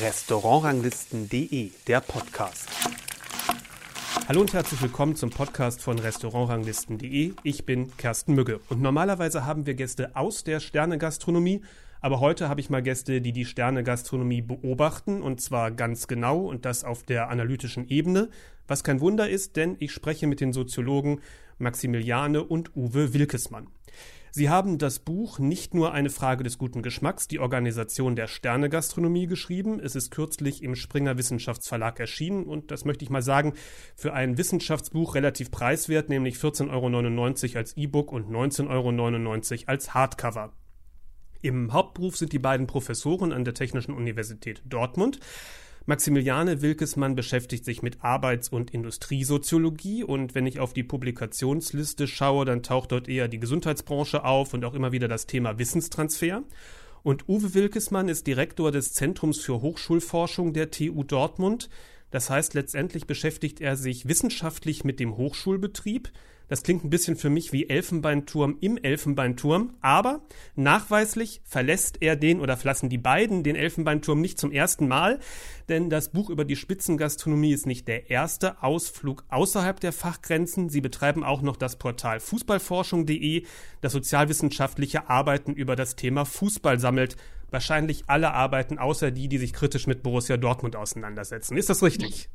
Restaurantranglisten.de, der Podcast. Hallo und herzlich willkommen zum Podcast von Restaurantranglisten.de. Ich bin Kersten Mügge und normalerweise haben wir Gäste aus der Sternegastronomie, aber heute habe ich mal Gäste, die die Sternegastronomie beobachten und zwar ganz genau und das auf der analytischen Ebene, was kein Wunder ist, denn ich spreche mit den Soziologen Maximiliane und Uwe Wilkesmann. Sie haben das Buch Nicht nur eine Frage des guten Geschmacks, die Organisation der Sternegastronomie geschrieben. Es ist kürzlich im Springer Wissenschaftsverlag erschienen und das möchte ich mal sagen, für ein Wissenschaftsbuch relativ preiswert, nämlich 14,99 Euro als E-Book und 19,99 Euro als Hardcover. Im Hauptberuf sind die beiden Professoren an der Technischen Universität Dortmund. Maximiliane Wilkesmann beschäftigt sich mit Arbeits- und Industriesoziologie und wenn ich auf die Publikationsliste schaue, dann taucht dort eher die Gesundheitsbranche auf und auch immer wieder das Thema Wissenstransfer. Und Uwe Wilkesmann ist Direktor des Zentrums für Hochschulforschung der TU Dortmund. Das heißt, letztendlich beschäftigt er sich wissenschaftlich mit dem Hochschulbetrieb, das klingt ein bisschen für mich wie Elfenbeinturm im Elfenbeinturm, aber nachweislich verlässt er den oder verlassen die beiden den Elfenbeinturm nicht zum ersten Mal, denn das Buch über die Spitzengastronomie ist nicht der erste Ausflug außerhalb der Fachgrenzen. Sie betreiben auch noch das Portal Fußballforschung.de, das sozialwissenschaftliche Arbeiten über das Thema Fußball sammelt. Wahrscheinlich alle Arbeiten außer die, die sich kritisch mit Borussia Dortmund auseinandersetzen. Ist das richtig?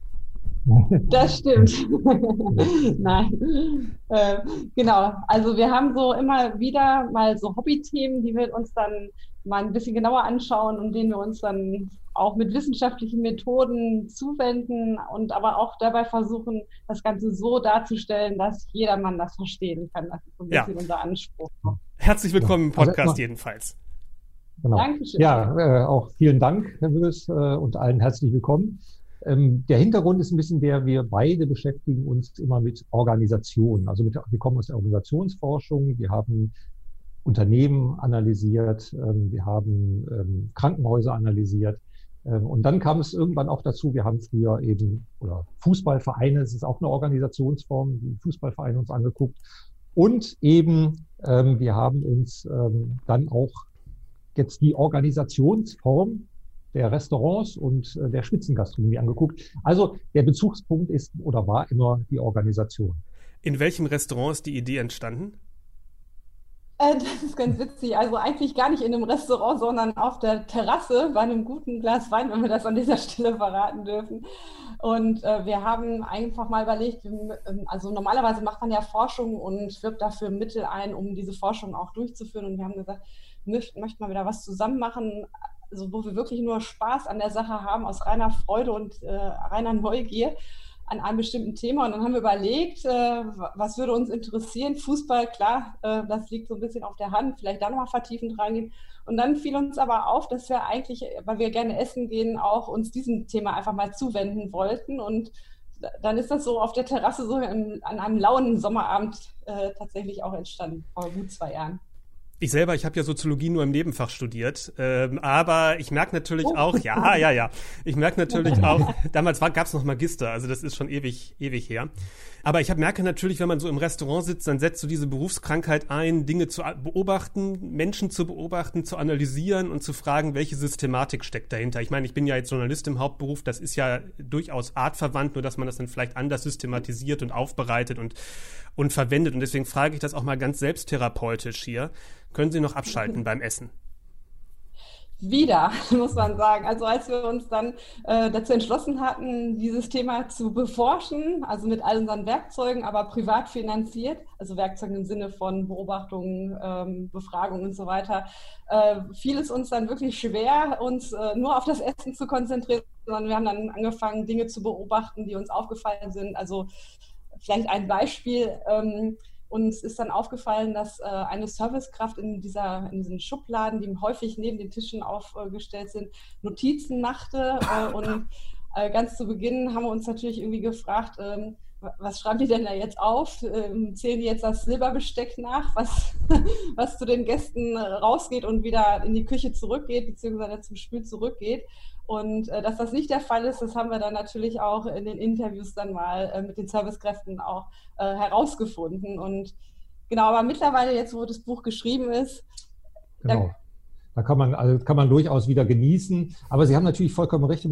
Das stimmt. Nein. Äh, genau. Also wir haben so immer wieder mal so Hobbythemen, die wir uns dann mal ein bisschen genauer anschauen und denen wir uns dann auch mit wissenschaftlichen Methoden zuwenden und aber auch dabei versuchen, das Ganze so darzustellen, dass jedermann das verstehen kann. Das ist so ein bisschen ja. unser Anspruch. Herzlich willkommen im also Podcast also jedenfalls. Genau. Dankeschön. Ja, äh, auch vielen Dank, Herr Wös, äh, und allen herzlich willkommen. Ähm, der Hintergrund ist ein bisschen der, wir beide beschäftigen uns immer mit Organisationen. Also mit, wir kommen aus der Organisationsforschung, wir haben Unternehmen analysiert, ähm, wir haben ähm, Krankenhäuser analysiert. Und dann kam es irgendwann auch dazu, wir haben früher eben, oder Fußballvereine, es ist auch eine Organisationsform, die Fußballvereine uns angeguckt. Und eben, wir haben uns dann auch jetzt die Organisationsform der Restaurants und äh, der Spitzengastronomie angeguckt. Also der Bezugspunkt ist oder war immer die Organisation. In welchem Restaurant ist die Idee entstanden? Äh, das ist ganz witzig. Also eigentlich gar nicht in einem Restaurant, sondern auf der Terrasse bei einem guten Glas Wein, wenn wir das an dieser Stelle verraten dürfen. Und äh, wir haben einfach mal überlegt, ähm, also normalerweise macht man ja Forschung und wirbt dafür Mittel ein, um diese Forschung auch durchzuführen. Und wir haben gesagt, möchten wir wieder was zusammen machen, also wo wir wirklich nur Spaß an der Sache haben, aus reiner Freude und äh, reiner Neugier an einem bestimmten Thema. Und dann haben wir überlegt, äh, was würde uns interessieren? Fußball, klar, äh, das liegt so ein bisschen auf der Hand, vielleicht da nochmal vertiefend reingehen. Und dann fiel uns aber auf, dass wir eigentlich, weil wir gerne essen gehen, auch uns diesem Thema einfach mal zuwenden wollten. Und dann ist das so auf der Terrasse so im, an einem lauen Sommerabend äh, tatsächlich auch entstanden, vor gut zwei Jahren. Ich selber, ich habe ja Soziologie nur im Nebenfach studiert, ähm, aber ich merke natürlich oh. auch, ja, ja, ja, ich merke natürlich auch, damals gab es noch Magister, also das ist schon ewig, ewig her. Aber ich hab, merke natürlich, wenn man so im Restaurant sitzt, dann setzt du diese Berufskrankheit ein, Dinge zu beobachten, Menschen zu beobachten, zu analysieren und zu fragen, welche Systematik steckt dahinter. Ich meine, ich bin ja jetzt Journalist im Hauptberuf, das ist ja durchaus artverwandt, nur dass man das dann vielleicht anders systematisiert und aufbereitet und, und verwendet. Und deswegen frage ich das auch mal ganz selbsttherapeutisch hier. Können Sie noch abschalten beim Essen? wieder, muss man sagen. Also als wir uns dann äh, dazu entschlossen hatten, dieses Thema zu beforschen, also mit all unseren Werkzeugen, aber privat finanziert, also Werkzeuge im Sinne von Beobachtungen, ähm, Befragungen und so weiter, äh, fiel es uns dann wirklich schwer, uns äh, nur auf das Essen zu konzentrieren, sondern wir haben dann angefangen, Dinge zu beobachten, die uns aufgefallen sind. Also vielleicht ein Beispiel. Ähm, uns ist dann aufgefallen, dass äh, eine Servicekraft in, dieser, in diesen Schubladen, die häufig neben den Tischen aufgestellt sind, Notizen machte. Äh, und äh, ganz zu Beginn haben wir uns natürlich irgendwie gefragt, ähm, was schreiben die denn da jetzt auf? Ähm, zählen die jetzt das Silberbesteck nach, was, was zu den Gästen rausgeht und wieder in die Küche zurückgeht, beziehungsweise zum Spül zurückgeht? Und äh, dass das nicht der Fall ist, das haben wir dann natürlich auch in den Interviews dann mal äh, mit den Servicekräften auch äh, herausgefunden. Und genau, aber mittlerweile jetzt, wo das Buch geschrieben ist, genau. Da kann man, also kann man durchaus wieder genießen. Aber Sie haben natürlich vollkommen recht,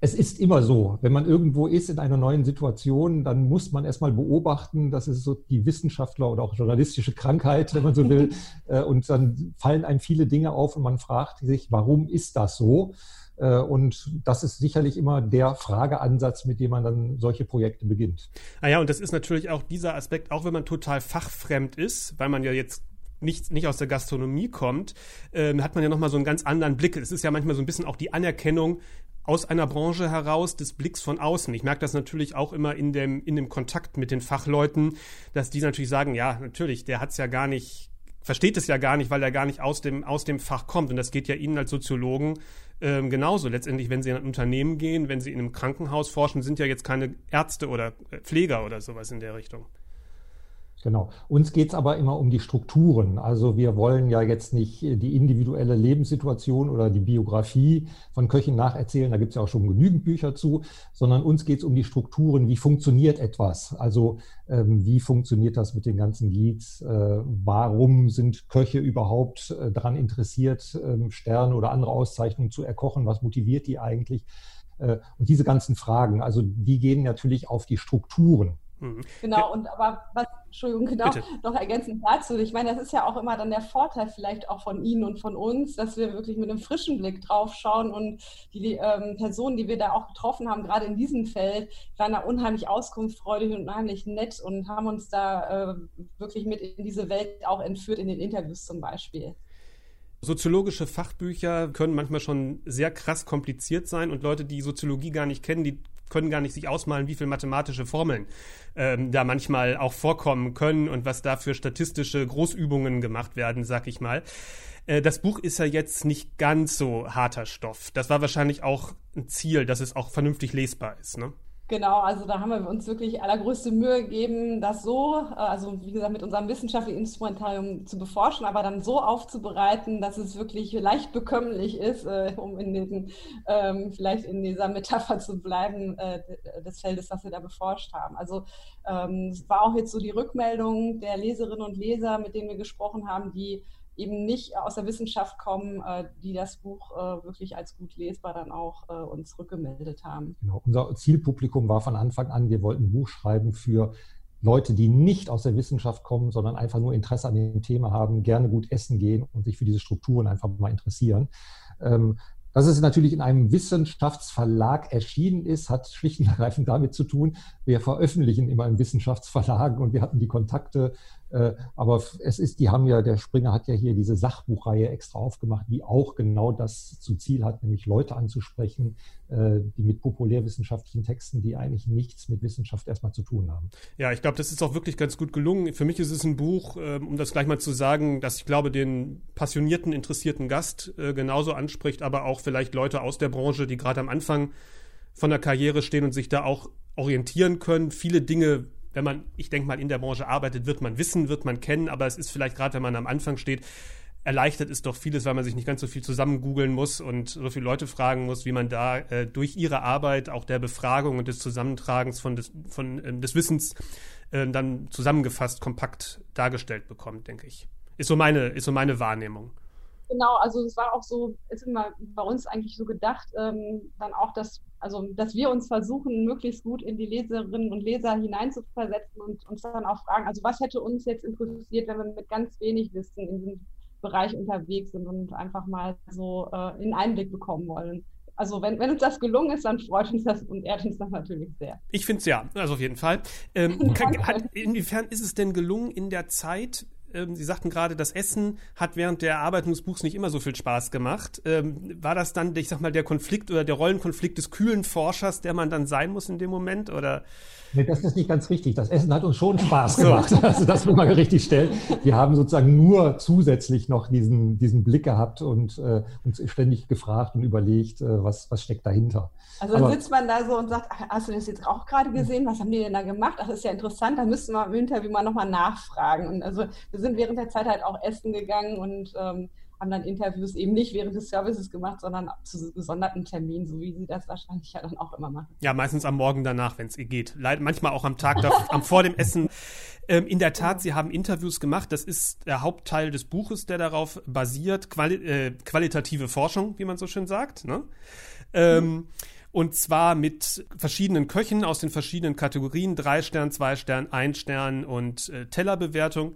es ist immer so, wenn man irgendwo ist in einer neuen Situation, dann muss man erstmal beobachten, das ist so die Wissenschaftler oder auch journalistische Krankheit, wenn man so will. Äh, und dann fallen einem viele Dinge auf und man fragt sich, warum ist das so? Äh, und das ist sicherlich immer der Frageansatz, mit dem man dann solche Projekte beginnt. Ah ja, und das ist natürlich auch dieser Aspekt, auch wenn man total fachfremd ist, weil man ja jetzt nicht, nicht aus der Gastronomie kommt, äh, hat man ja nochmal so einen ganz anderen Blick. Es ist ja manchmal so ein bisschen auch die Anerkennung, aus einer Branche heraus des Blicks von außen. Ich merke das natürlich auch immer in dem, in dem Kontakt mit den Fachleuten, dass die natürlich sagen, ja, natürlich, der hat es ja gar nicht, versteht es ja gar nicht, weil er gar nicht aus dem, aus dem Fach kommt. Und das geht ja Ihnen als Soziologen ähm, genauso. Letztendlich, wenn Sie in ein Unternehmen gehen, wenn Sie in einem Krankenhaus forschen, sind ja jetzt keine Ärzte oder äh, Pfleger oder sowas in der Richtung. Genau. Uns geht es aber immer um die Strukturen. Also wir wollen ja jetzt nicht die individuelle Lebenssituation oder die Biografie von Köchen nacherzählen, da gibt es ja auch schon genügend Bücher zu, sondern uns geht es um die Strukturen, wie funktioniert etwas? Also ähm, wie funktioniert das mit den ganzen Guides? Äh, warum sind Köche überhaupt äh, daran interessiert, äh, Sterne oder andere Auszeichnungen zu erkochen? Was motiviert die eigentlich? Äh, und diese ganzen Fragen, also die gehen natürlich auf die Strukturen. Mhm. Genau, und aber was, Entschuldigung, genau, Bitte. noch ergänzend dazu. Ich meine, das ist ja auch immer dann der Vorteil vielleicht auch von Ihnen und von uns, dass wir wirklich mit einem frischen Blick drauf schauen und die ähm, Personen, die wir da auch getroffen haben, gerade in diesem Feld, waren da unheimlich auskunftsfreudig und unheimlich nett und haben uns da äh, wirklich mit in diese Welt auch entführt, in den Interviews zum Beispiel. Soziologische Fachbücher können manchmal schon sehr krass kompliziert sein und Leute, die Soziologie gar nicht kennen, die können gar nicht sich ausmalen, wie viele mathematische Formeln ähm, da manchmal auch vorkommen können und was da für statistische Großübungen gemacht werden, sag ich mal. Äh, das Buch ist ja jetzt nicht ganz so harter Stoff. Das war wahrscheinlich auch ein Ziel, dass es auch vernünftig lesbar ist, ne? Genau, also da haben wir uns wirklich allergrößte Mühe gegeben, das so, äh, also wie gesagt, mit unserem wissenschaftlichen Instrumentarium zu beforschen, aber dann so aufzubereiten, dass es wirklich leicht bekömmlich ist, äh, um in diesen, ähm, vielleicht in dieser Metapher zu bleiben, äh, des Feldes, das wir da beforscht haben. Also ähm, es war auch jetzt so die Rückmeldung der Leserinnen und Leser, mit denen wir gesprochen haben, die eben nicht aus der Wissenschaft kommen, äh, die das Buch äh, wirklich als gut lesbar dann auch äh, uns rückgemeldet haben. Genau. Unser Zielpublikum war von Anfang an, wir wollten ein Buch schreiben für Leute, die nicht aus der Wissenschaft kommen, sondern einfach nur Interesse an dem Thema haben, gerne gut essen gehen und sich für diese Strukturen einfach mal interessieren. Ähm, dass es natürlich in einem Wissenschaftsverlag erschienen ist, hat schlicht und ergreifend damit zu tun, wir veröffentlichen immer in Wissenschaftsverlagen und wir hatten die Kontakte aber es ist, die haben ja, der Springer hat ja hier diese Sachbuchreihe extra aufgemacht, die auch genau das zu Ziel hat, nämlich Leute anzusprechen, äh, die mit populärwissenschaftlichen Texten, die eigentlich nichts mit Wissenschaft erstmal zu tun haben. Ja, ich glaube, das ist auch wirklich ganz gut gelungen. Für mich ist es ein Buch, ähm, um das gleich mal zu sagen, dass ich glaube, den passionierten, interessierten Gast äh, genauso anspricht, aber auch vielleicht Leute aus der Branche, die gerade am Anfang von der Karriere stehen und sich da auch orientieren können. Viele Dinge wenn man, ich denke mal, in der Branche arbeitet, wird man wissen, wird man kennen, aber es ist vielleicht gerade, wenn man am Anfang steht, erleichtert ist doch vieles, weil man sich nicht ganz so viel zusammen googeln muss und so viele Leute fragen muss, wie man da äh, durch ihre Arbeit, auch der Befragung und des Zusammentragens von des, von, äh, des Wissens äh, dann zusammengefasst, kompakt dargestellt bekommt, denke ich. Ist so meine, ist so meine Wahrnehmung. Genau, also es war auch so, ist immer bei uns eigentlich so gedacht, ähm, dann auch, dass, also, dass wir uns versuchen, möglichst gut in die Leserinnen und Leser hineinzuversetzen und uns dann auch fragen, also was hätte uns jetzt interessiert, wenn wir mit ganz wenig Wissen in diesem Bereich unterwegs sind und einfach mal so äh, in Einblick bekommen wollen. Also wenn, wenn uns das gelungen ist, dann freut uns das und ehrt uns das natürlich sehr. Ich finde es ja, also auf jeden Fall. Ähm, kann, hat, inwiefern ist es denn gelungen in der Zeit, ähm, Sie sagten gerade, das Essen hat während der Erarbeitung des Buchs nicht immer so viel Spaß gemacht. Ähm, war das dann, ich sag mal, der Konflikt oder der Rollenkonflikt des kühlen Forschers, der man dann sein muss in dem Moment? Oder? Nee, das ist nicht ganz richtig. Das Essen hat uns schon Spaß gemacht. So. Also das muss man richtig stellen. Wir haben sozusagen nur zusätzlich noch diesen, diesen Blick gehabt und äh, uns ständig gefragt und überlegt, äh, was, was steckt dahinter. Also dann sitzt man da so und sagt, hast du das jetzt auch gerade gesehen? Was haben die denn da gemacht? Ach, das ist ja interessant, da müssten wir im Interview mal nochmal nachfragen. Und also wir sind während der Zeit halt auch essen gegangen und ähm, haben dann Interviews eben nicht während des Services gemacht, sondern zu gesonderten Terminen, so wie sie das wahrscheinlich ja dann auch immer machen. Ja, meistens am Morgen danach, wenn es ihr geht. Leid, manchmal auch am Tag, davor, am vor dem Essen. Ähm, in der Tat, Sie haben Interviews gemacht. Das ist der Hauptteil des Buches, der darauf basiert. Quali äh, qualitative Forschung, wie man so schön sagt. Ne? Ähm, mhm. Und zwar mit verschiedenen Köchen aus den verschiedenen Kategorien, drei Stern, zwei Stern, ein Stern und äh, Tellerbewertung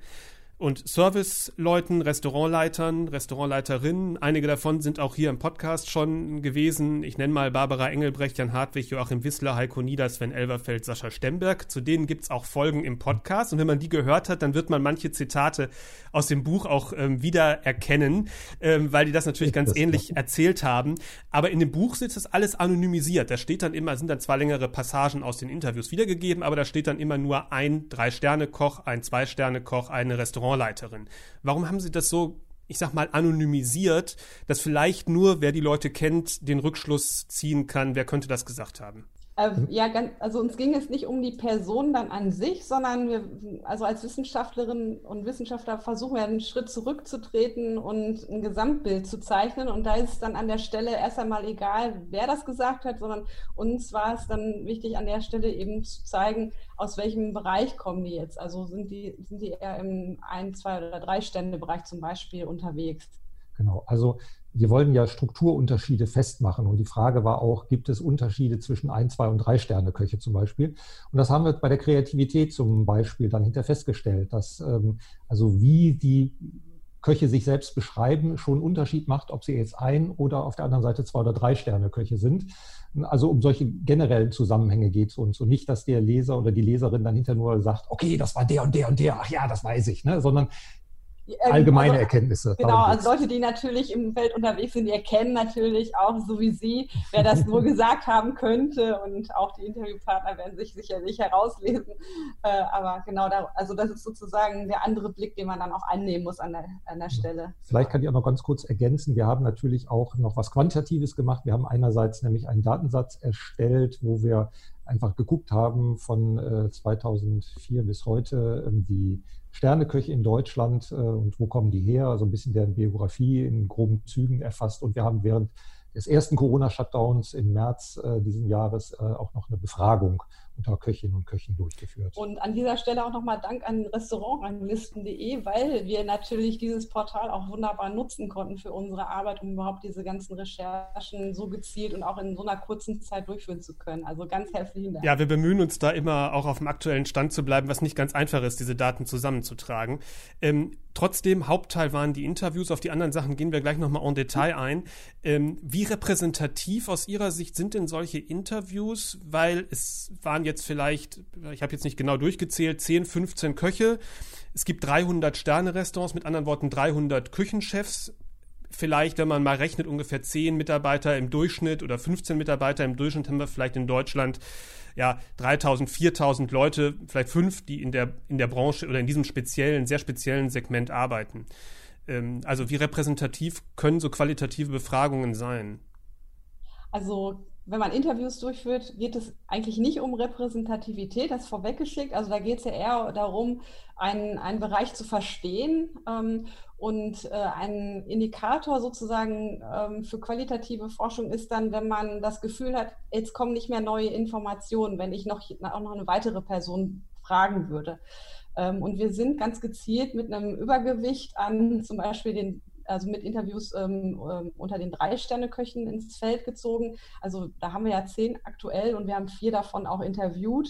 und Serviceleuten, Restaurantleitern, Restaurantleiterinnen. Einige davon sind auch hier im Podcast schon gewesen. Ich nenne mal Barbara Engelbrecht, Jan Hartwig, Joachim Wissler, Heiko Nieder, Sven Elverfeld, Sascha Stemberg. Zu denen gibt's auch Folgen im Podcast. Und wenn man die gehört hat, dann wird man manche Zitate aus dem Buch auch ähm, wieder erkennen, ähm, weil die das natürlich ganz ähnlich erzählt haben. Aber in dem Buch sitzt das alles anonymisiert. Da steht dann immer, sind dann zwar längere Passagen aus den Interviews wiedergegeben, aber da steht dann immer nur ein Drei-Sterne-Koch, ein Zwei-Sterne-Koch, eine Restaurant Restaurantleiterin. Warum haben Sie das so, ich sag mal, anonymisiert, dass vielleicht nur, wer die Leute kennt, den Rückschluss ziehen kann, wer könnte das gesagt haben? Äh, ja, ganz, also uns ging es nicht um die Person dann an sich, sondern wir, also als Wissenschaftlerinnen und Wissenschaftler versuchen wir einen Schritt zurückzutreten und ein Gesamtbild zu zeichnen. Und da ist es dann an der Stelle erst einmal egal, wer das gesagt hat, sondern uns war es dann wichtig, an der Stelle eben zu zeigen, aus welchem Bereich kommen die jetzt. Also sind die, sind die eher im ein, zwei oder drei Stände-Bereich zum Beispiel unterwegs. Genau, also wir wollen ja Strukturunterschiede festmachen. Und die Frage war auch, gibt es Unterschiede zwischen ein, zwei und drei Sterne Köche zum Beispiel? Und das haben wir bei der Kreativität zum Beispiel dann hinter festgestellt, dass ähm, also wie die Köche sich selbst beschreiben, schon einen Unterschied macht, ob sie jetzt ein oder auf der anderen Seite zwei oder drei Sterne Köche sind. Also um solche generellen Zusammenhänge geht es uns und nicht, dass der Leser oder die Leserin dann hinter nur sagt, okay, das war der und der und der, ach ja, das weiß ich, ne? sondern allgemeine also, Erkenntnisse. Genau, also Leute, die natürlich im Feld unterwegs sind, die erkennen natürlich auch, so wie Sie, wer das nur gesagt haben könnte und auch die Interviewpartner werden sich sicherlich herauslesen. Äh, aber genau, da, also das ist sozusagen der andere Blick, den man dann auch annehmen muss an der, an der Stelle. Vielleicht kann ich auch noch ganz kurz ergänzen. Wir haben natürlich auch noch was Quantitatives gemacht. Wir haben einerseits nämlich einen Datensatz erstellt, wo wir einfach geguckt haben von äh, 2004 bis heute, ähm, die Sterneköche in Deutschland äh, und wo kommen die her, also ein bisschen deren Biografie in groben Zügen erfasst. Und wir haben während des ersten Corona-Shutdowns im März äh, diesen Jahres äh, auch noch eine Befragung unter Köchinnen und Köchen durchgeführt. Und an dieser Stelle auch nochmal Dank an restaurantranglisten.de, weil wir natürlich dieses Portal auch wunderbar nutzen konnten für unsere Arbeit, um überhaupt diese ganzen Recherchen so gezielt und auch in so einer kurzen Zeit durchführen zu können. Also ganz herzlichen Dank. Ja, wir bemühen uns da immer auch auf dem aktuellen Stand zu bleiben, was nicht ganz einfach ist, diese Daten zusammenzutragen. Ähm, trotzdem, Hauptteil waren die Interviews. Auf die anderen Sachen gehen wir gleich nochmal en Detail ein. Ähm, wie repräsentativ aus Ihrer Sicht sind denn solche Interviews? Weil es waren jetzt vielleicht, ich habe jetzt nicht genau durchgezählt, 10, 15 Köche. Es gibt 300 Sterne-Restaurants, mit anderen Worten 300 Küchenchefs. Vielleicht, wenn man mal rechnet, ungefähr 10 Mitarbeiter im Durchschnitt oder 15 Mitarbeiter im Durchschnitt haben wir vielleicht in Deutschland ja 3000, 4000 Leute, vielleicht fünf, die in der, in der Branche oder in diesem speziellen, sehr speziellen Segment arbeiten. Ähm, also wie repräsentativ können so qualitative Befragungen sein? Also wenn man Interviews durchführt, geht es eigentlich nicht um Repräsentativität, das vorweggeschickt. Also da geht es ja eher darum, einen, einen Bereich zu verstehen ähm, und äh, ein Indikator sozusagen ähm, für qualitative Forschung ist dann, wenn man das Gefühl hat, jetzt kommen nicht mehr neue Informationen, wenn ich noch, auch noch eine weitere Person fragen würde. Ähm, und wir sind ganz gezielt mit einem Übergewicht an zum Beispiel den also mit Interviews ähm, ähm, unter den Drei-Sterne-Köchen ins Feld gezogen. Also da haben wir ja zehn aktuell und wir haben vier davon auch interviewt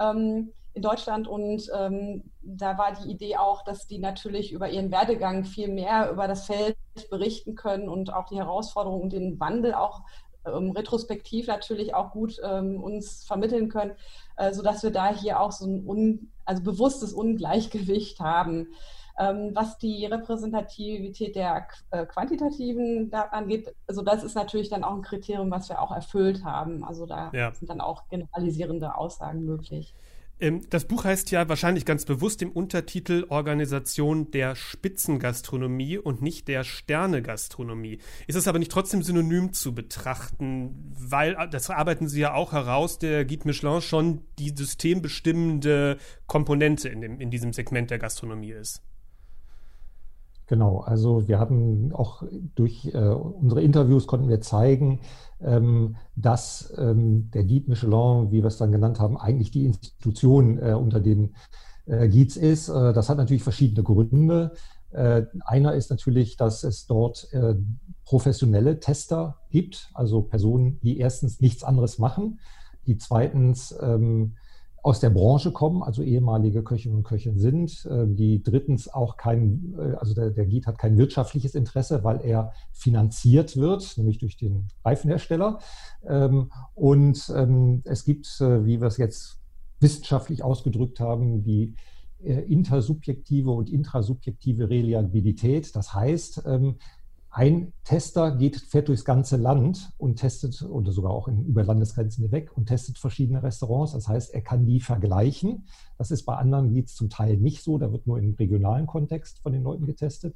ähm, in Deutschland. Und ähm, da war die Idee auch, dass die natürlich über ihren Werdegang viel mehr über das Feld berichten können und auch die Herausforderungen und den Wandel auch ähm, retrospektiv natürlich auch gut ähm, uns vermitteln können, äh, sodass wir da hier auch so ein un, also bewusstes Ungleichgewicht haben. Ähm, was die Repräsentativität der äh, quantitativen Daten angeht, also das ist natürlich dann auch ein Kriterium, was wir auch erfüllt haben. Also da ja. sind dann auch generalisierende Aussagen möglich. Ähm, das Buch heißt ja wahrscheinlich ganz bewusst im Untertitel Organisation der Spitzengastronomie und nicht der Sternegastronomie. Ist es aber nicht trotzdem synonym zu betrachten, weil äh, das arbeiten Sie ja auch heraus, der Guide Michelin schon die systembestimmende Komponente in, dem, in diesem Segment der Gastronomie ist? Genau, also wir haben auch durch äh, unsere Interviews konnten wir zeigen, ähm, dass ähm, der Guide Michelin, wie wir es dann genannt haben, eigentlich die Institution äh, unter den äh, Guides ist. Äh, das hat natürlich verschiedene Gründe. Äh, einer ist natürlich, dass es dort äh, professionelle Tester gibt, also Personen, die erstens nichts anderes machen, die zweitens ähm, aus der Branche kommen, also ehemalige Köchinnen und Köche sind, äh, die drittens auch kein, äh, also der, der Guide hat kein wirtschaftliches Interesse, weil er finanziert wird, nämlich durch den Reifenhersteller. Ähm, und ähm, es gibt, äh, wie wir es jetzt wissenschaftlich ausgedrückt haben, die intersubjektive und intrasubjektive Reliabilität. Das heißt, ähm, ein Tester geht, fährt durchs ganze Land und testet, oder sogar auch in, über Landesgrenzen hinweg und testet verschiedene Restaurants. Das heißt, er kann die vergleichen. Das ist bei anderen Leads zum Teil nicht so. Da wird nur im regionalen Kontext von den Leuten getestet.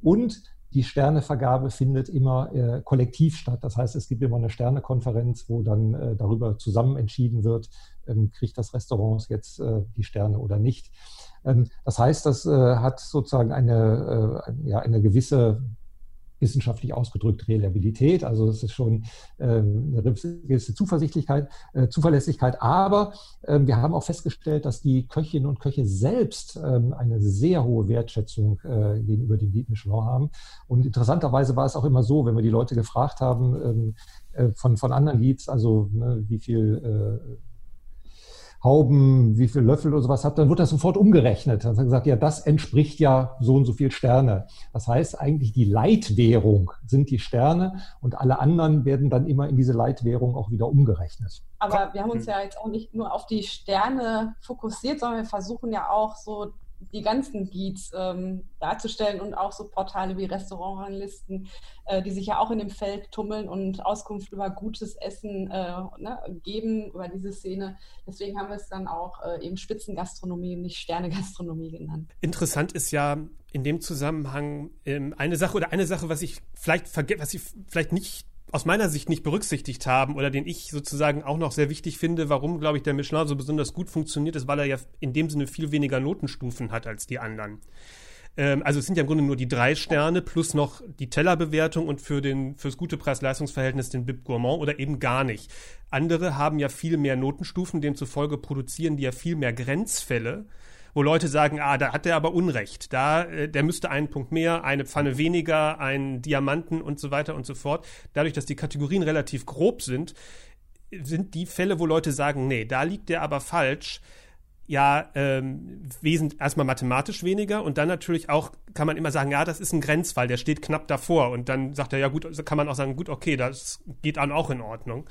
Und die Sternevergabe findet immer äh, kollektiv statt. Das heißt, es gibt immer eine Sternekonferenz, wo dann äh, darüber zusammen entschieden wird, ähm, kriegt das Restaurant jetzt äh, die Sterne oder nicht. Ähm, das heißt, das äh, hat sozusagen eine, äh, ja, eine gewisse wissenschaftlich ausgedrückt Reliabilität. Also es ist schon ähm, eine gewisse Zuversichtlichkeit, äh, Zuverlässigkeit. Aber ähm, wir haben auch festgestellt, dass die Köchinnen und Köche selbst ähm, eine sehr hohe Wertschätzung äh, gegenüber dem Guide Michelin haben. Und interessanterweise war es auch immer so, wenn wir die Leute gefragt haben äh, von, von anderen Guides, also ne, wie viel Hauben, wie viel Löffel oder sowas hat, dann wird das sofort umgerechnet. Dann hat er gesagt, ja, das entspricht ja so und so viel Sterne. Das heißt eigentlich, die Leitwährung sind die Sterne und alle anderen werden dann immer in diese Leitwährung auch wieder umgerechnet. Aber wir haben uns ja jetzt auch nicht nur auf die Sterne fokussiert, sondern wir versuchen ja auch so die ganzen Guides ähm, darzustellen und auch so Portale wie Restaurantranglisten, äh, die sich ja auch in dem Feld tummeln und Auskunft über gutes Essen äh, ne, geben, über diese Szene. Deswegen haben wir es dann auch äh, eben Spitzengastronomie nicht Sternegastronomie genannt. Interessant ist ja in dem Zusammenhang ähm, eine Sache oder eine Sache, was ich vielleicht was ich vielleicht nicht aus meiner Sicht nicht berücksichtigt haben oder den ich sozusagen auch noch sehr wichtig finde, warum, glaube ich, der Michelin so besonders gut funktioniert, ist, weil er ja in dem Sinne viel weniger Notenstufen hat als die anderen. Ähm, also es sind ja im Grunde nur die drei Sterne plus noch die Tellerbewertung und für den, fürs gute Preis-Leistungs-Verhältnis den Bib Gourmand oder eben gar nicht. Andere haben ja viel mehr Notenstufen, demzufolge produzieren die ja viel mehr Grenzfälle wo Leute sagen, ah, da hat der aber Unrecht. Da, äh, der müsste einen Punkt mehr, eine Pfanne weniger, einen Diamanten und so weiter und so fort. Dadurch, dass die Kategorien relativ grob sind, sind die Fälle, wo Leute sagen, nee, da liegt der aber falsch, ja ähm, wesentlich erstmal mathematisch weniger und dann natürlich auch kann man immer sagen, ja, das ist ein Grenzfall, der steht knapp davor und dann sagt er, ja gut, kann man auch sagen, gut, okay, das geht dann auch in Ordnung.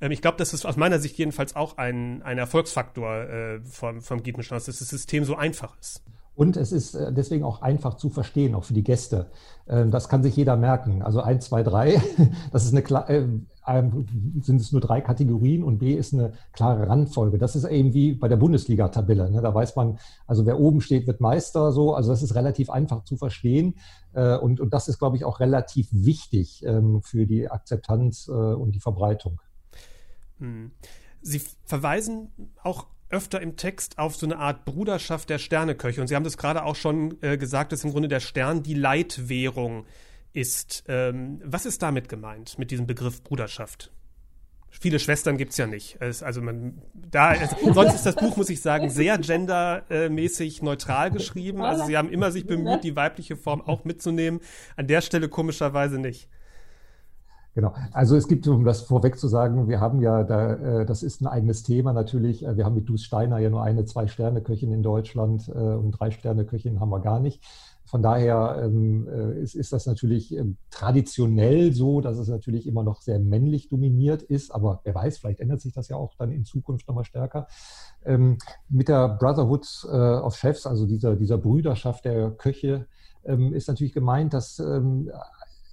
Ähm, ich glaube, das ist aus meiner Sicht jedenfalls auch ein, ein Erfolgsfaktor äh, vom, vom Gietenschloss, dass das System so einfach ist. Und es ist äh, deswegen auch einfach zu verstehen, auch für die Gäste. Ähm, das kann sich jeder merken. Also 1, 2, 3, das ist eine äh, sind es nur drei Kategorien und B ist eine klare Randfolge. Das ist eben wie bei der Bundesliga-Tabelle. Ne? Da weiß man, also wer oben steht, wird Meister so. Also das ist relativ einfach zu verstehen. Äh, und, und das ist, glaube ich, auch relativ wichtig ähm, für die Akzeptanz und die Verbreitung. Hm. Sie verweisen auch öfter im Text auf so eine Art Bruderschaft der Sterneköche. Und Sie haben das gerade auch schon äh, gesagt, dass im Grunde der Stern die Leitwährung ist. Ähm, was ist damit gemeint, mit diesem Begriff Bruderschaft? Viele Schwestern gibt es ja nicht. Es, also man, da, sonst ist das Buch, muss ich sagen, sehr gendermäßig neutral geschrieben. Also sie haben immer sich bemüht, die weibliche Form auch mitzunehmen. An der Stelle komischerweise nicht. Genau. Also es gibt, um das vorweg zu sagen, wir haben ja da, äh, das ist ein eigenes Thema natürlich. Äh, wir haben mit Dus Steiner ja nur eine Zwei-Sterne-Köchin in Deutschland äh, und Drei-Sterne-Köchin haben wir gar nicht. Von daher ähm, ist, ist, das natürlich ähm, traditionell so, dass es natürlich immer noch sehr männlich dominiert ist, aber wer weiß, vielleicht ändert sich das ja auch dann in Zukunft nochmal stärker. Ähm, mit der Brotherhood of Chefs, also dieser, dieser Brüderschaft der Köche, ist natürlich gemeint, dass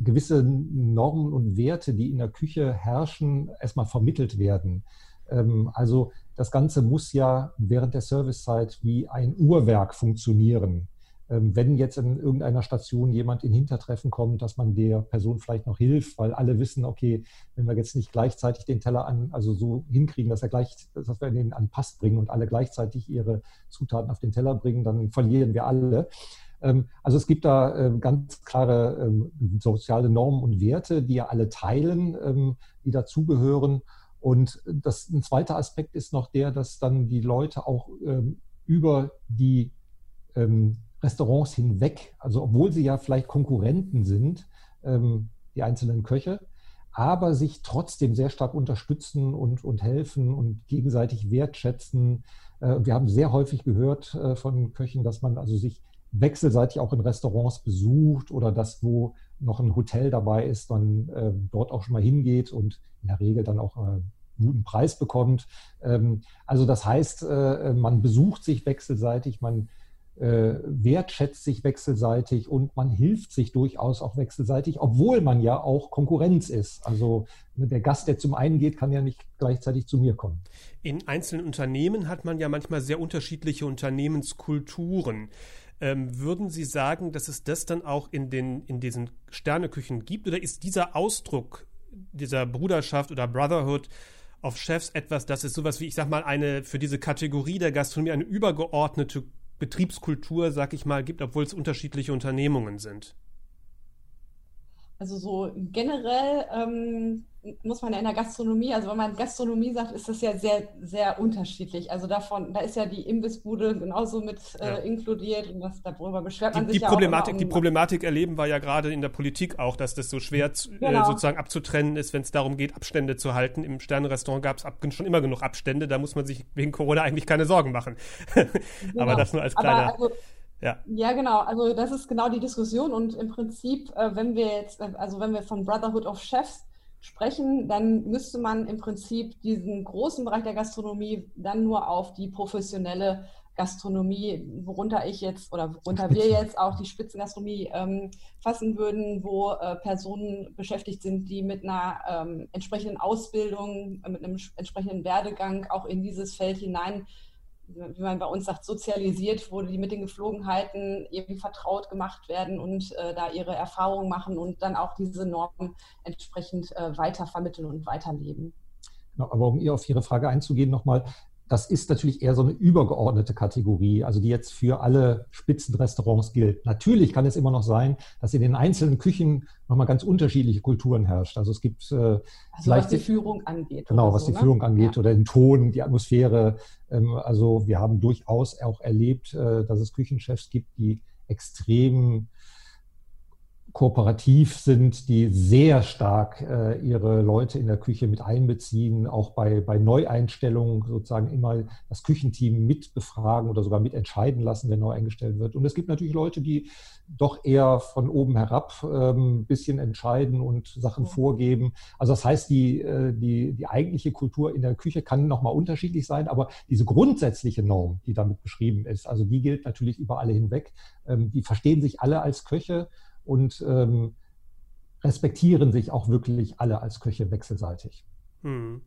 gewisse Normen und Werte, die in der Küche herrschen, erstmal vermittelt werden. Ähm, also das Ganze muss ja während der Servicezeit wie ein Uhrwerk funktionieren. Ähm, wenn jetzt in irgendeiner Station jemand in Hintertreffen kommt, dass man der Person vielleicht noch hilft, weil alle wissen, okay, wenn wir jetzt nicht gleichzeitig den Teller an, also so hinkriegen, dass er gleich, dass wir den an Pass bringen und alle gleichzeitig ihre Zutaten auf den Teller bringen, dann verlieren wir alle. Ähm, also es gibt da ähm, ganz klare ähm, soziale Normen und Werte, die ja alle teilen, die dazugehören. Und das, ein zweiter Aspekt ist noch der, dass dann die Leute auch über die Restaurants hinweg, also obwohl sie ja vielleicht Konkurrenten sind, die einzelnen Köche, aber sich trotzdem sehr stark unterstützen und, und helfen und gegenseitig wertschätzen. Äh, wir haben sehr häufig gehört äh, von Köchen, dass man also sich wechselseitig auch in Restaurants besucht oder dass, wo noch ein Hotel dabei ist, man äh, dort auch schon mal hingeht und in der Regel dann auch einen guten Preis bekommt. Ähm, also das heißt, man besucht sich wechselseitig, man äh, wertschätzt sich wechselseitig und man hilft sich durchaus auch wechselseitig, obwohl man ja auch Konkurrenz ist. Also der Gast, der zum einen geht, kann ja nicht gleichzeitig zu mir kommen. In einzelnen Unternehmen hat man ja manchmal sehr unterschiedliche Unternehmenskulturen. Ähm, würden Sie sagen, dass es das dann auch in, den, in diesen Sterneküchen gibt? Oder ist dieser Ausdruck dieser Bruderschaft oder Brotherhood of Chefs etwas, das ist sowas wie, ich sag mal, eine für diese Kategorie der Gastronomie eine übergeordnete Betriebskultur, sag ich mal, gibt, obwohl es unterschiedliche Unternehmungen sind? Also so generell ähm, muss man ja in der Gastronomie, also wenn man Gastronomie sagt, ist das ja sehr, sehr unterschiedlich. Also davon, da ist ja die Imbissbude genauso mit äh, ja. inkludiert und das, darüber beschwert man die, sich die ja Problematik, auch Die Problematik erleben wir ja gerade in der Politik auch, dass das so schwer äh, genau. äh, sozusagen abzutrennen ist, wenn es darum geht, Abstände zu halten. Im Sternenrestaurant gab es schon immer genug Abstände, da muss man sich wegen Corona eigentlich keine Sorgen machen. genau. Aber das nur als kleiner... Also, ja. ja, genau. Also das ist genau die Diskussion und im Prinzip, äh, wenn wir jetzt, äh, also wenn wir von Brotherhood of Chefs sprechen, dann müsste man im Prinzip diesen großen Bereich der Gastronomie dann nur auf die professionelle Gastronomie, worunter ich jetzt oder worunter wir jetzt auch die Spitzengastronomie ähm, fassen würden, wo äh, Personen beschäftigt sind, die mit einer ähm, entsprechenden Ausbildung, äh, mit einem entsprechenden Werdegang auch in dieses Feld hinein wie man bei uns sagt, sozialisiert wurde, die mit den Geflogenheiten eben vertraut gemacht werden und äh, da ihre Erfahrungen machen und dann auch diese Normen entsprechend äh, weitervermitteln und weiterleben. Genau, aber um ihr auf Ihre Frage einzugehen, nochmal, das ist natürlich eher so eine übergeordnete Kategorie, also die jetzt für alle Spitzenrestaurants gilt. Natürlich kann es immer noch sein, dass in den einzelnen Küchen nochmal ganz unterschiedliche Kulturen herrscht. Also es gibt äh, also was die Führung angeht. Genau, was so, die ne? Führung angeht ja. oder den Ton, die Atmosphäre. Ähm, also wir haben durchaus auch erlebt, äh, dass es Küchenchefs gibt, die extrem kooperativ sind, die sehr stark äh, ihre Leute in der Küche mit einbeziehen, auch bei, bei Neueinstellungen sozusagen immer das Küchenteam mit befragen oder sogar mit entscheiden lassen, wenn neu eingestellt wird. Und es gibt natürlich Leute, die doch eher von oben herab ein ähm, bisschen entscheiden und Sachen vorgeben. Also das heißt, die, äh, die, die eigentliche Kultur in der Küche kann nochmal unterschiedlich sein, aber diese grundsätzliche Norm, die damit beschrieben ist, also die gilt natürlich über alle hinweg. Ähm, die verstehen sich alle als Köche und ähm, respektieren sich auch wirklich alle als Köche wechselseitig. Hm.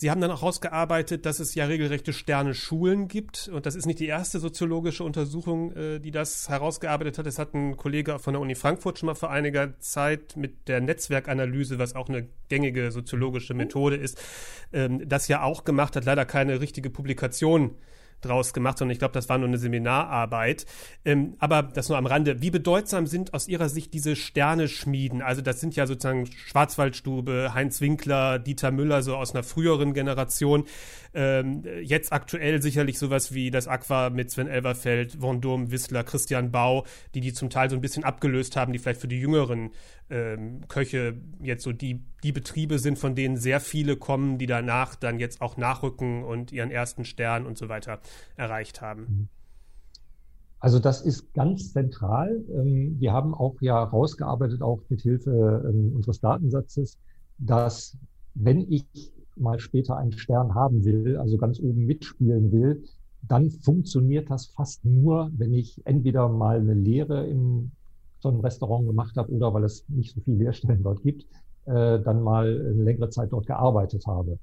Sie haben dann auch herausgearbeitet, dass es ja regelrechte Sterne-Schulen gibt. Und das ist nicht die erste soziologische Untersuchung, äh, die das herausgearbeitet hat. Es hat ein Kollege von der Uni Frankfurt schon mal vor einiger Zeit mit der Netzwerkanalyse, was auch eine gängige soziologische Methode ist, ähm, das ja auch gemacht hat. Leider keine richtige Publikation draus gemacht, sondern ich glaube, das war nur eine Seminararbeit. Ähm, aber das nur am Rande. Wie bedeutsam sind aus Ihrer Sicht diese Sterneschmieden? Also das sind ja sozusagen Schwarzwaldstube, Heinz Winkler, Dieter Müller, so aus einer früheren Generation. Ähm, jetzt aktuell sicherlich sowas wie das Aqua mit Sven Elverfeld, Vendôme, Wissler, Christian Bau, die die zum Teil so ein bisschen abgelöst haben, die vielleicht für die jüngeren ähm, Köche jetzt so die, die Betriebe sind, von denen sehr viele kommen, die danach dann jetzt auch nachrücken und ihren ersten Stern und so weiter erreicht haben. Mhm. Also das ist ganz zentral. Ähm, wir haben auch ja rausgearbeitet, auch mit Hilfe ähm, unseres Datensatzes, dass wenn ich mal später einen Stern haben will, also ganz oben mitspielen will, dann funktioniert das fast nur, wenn ich entweder mal eine Lehre im so einem Restaurant gemacht habe oder weil es nicht so viele Lehrstellen dort gibt, äh, dann mal eine längere Zeit dort gearbeitet habe.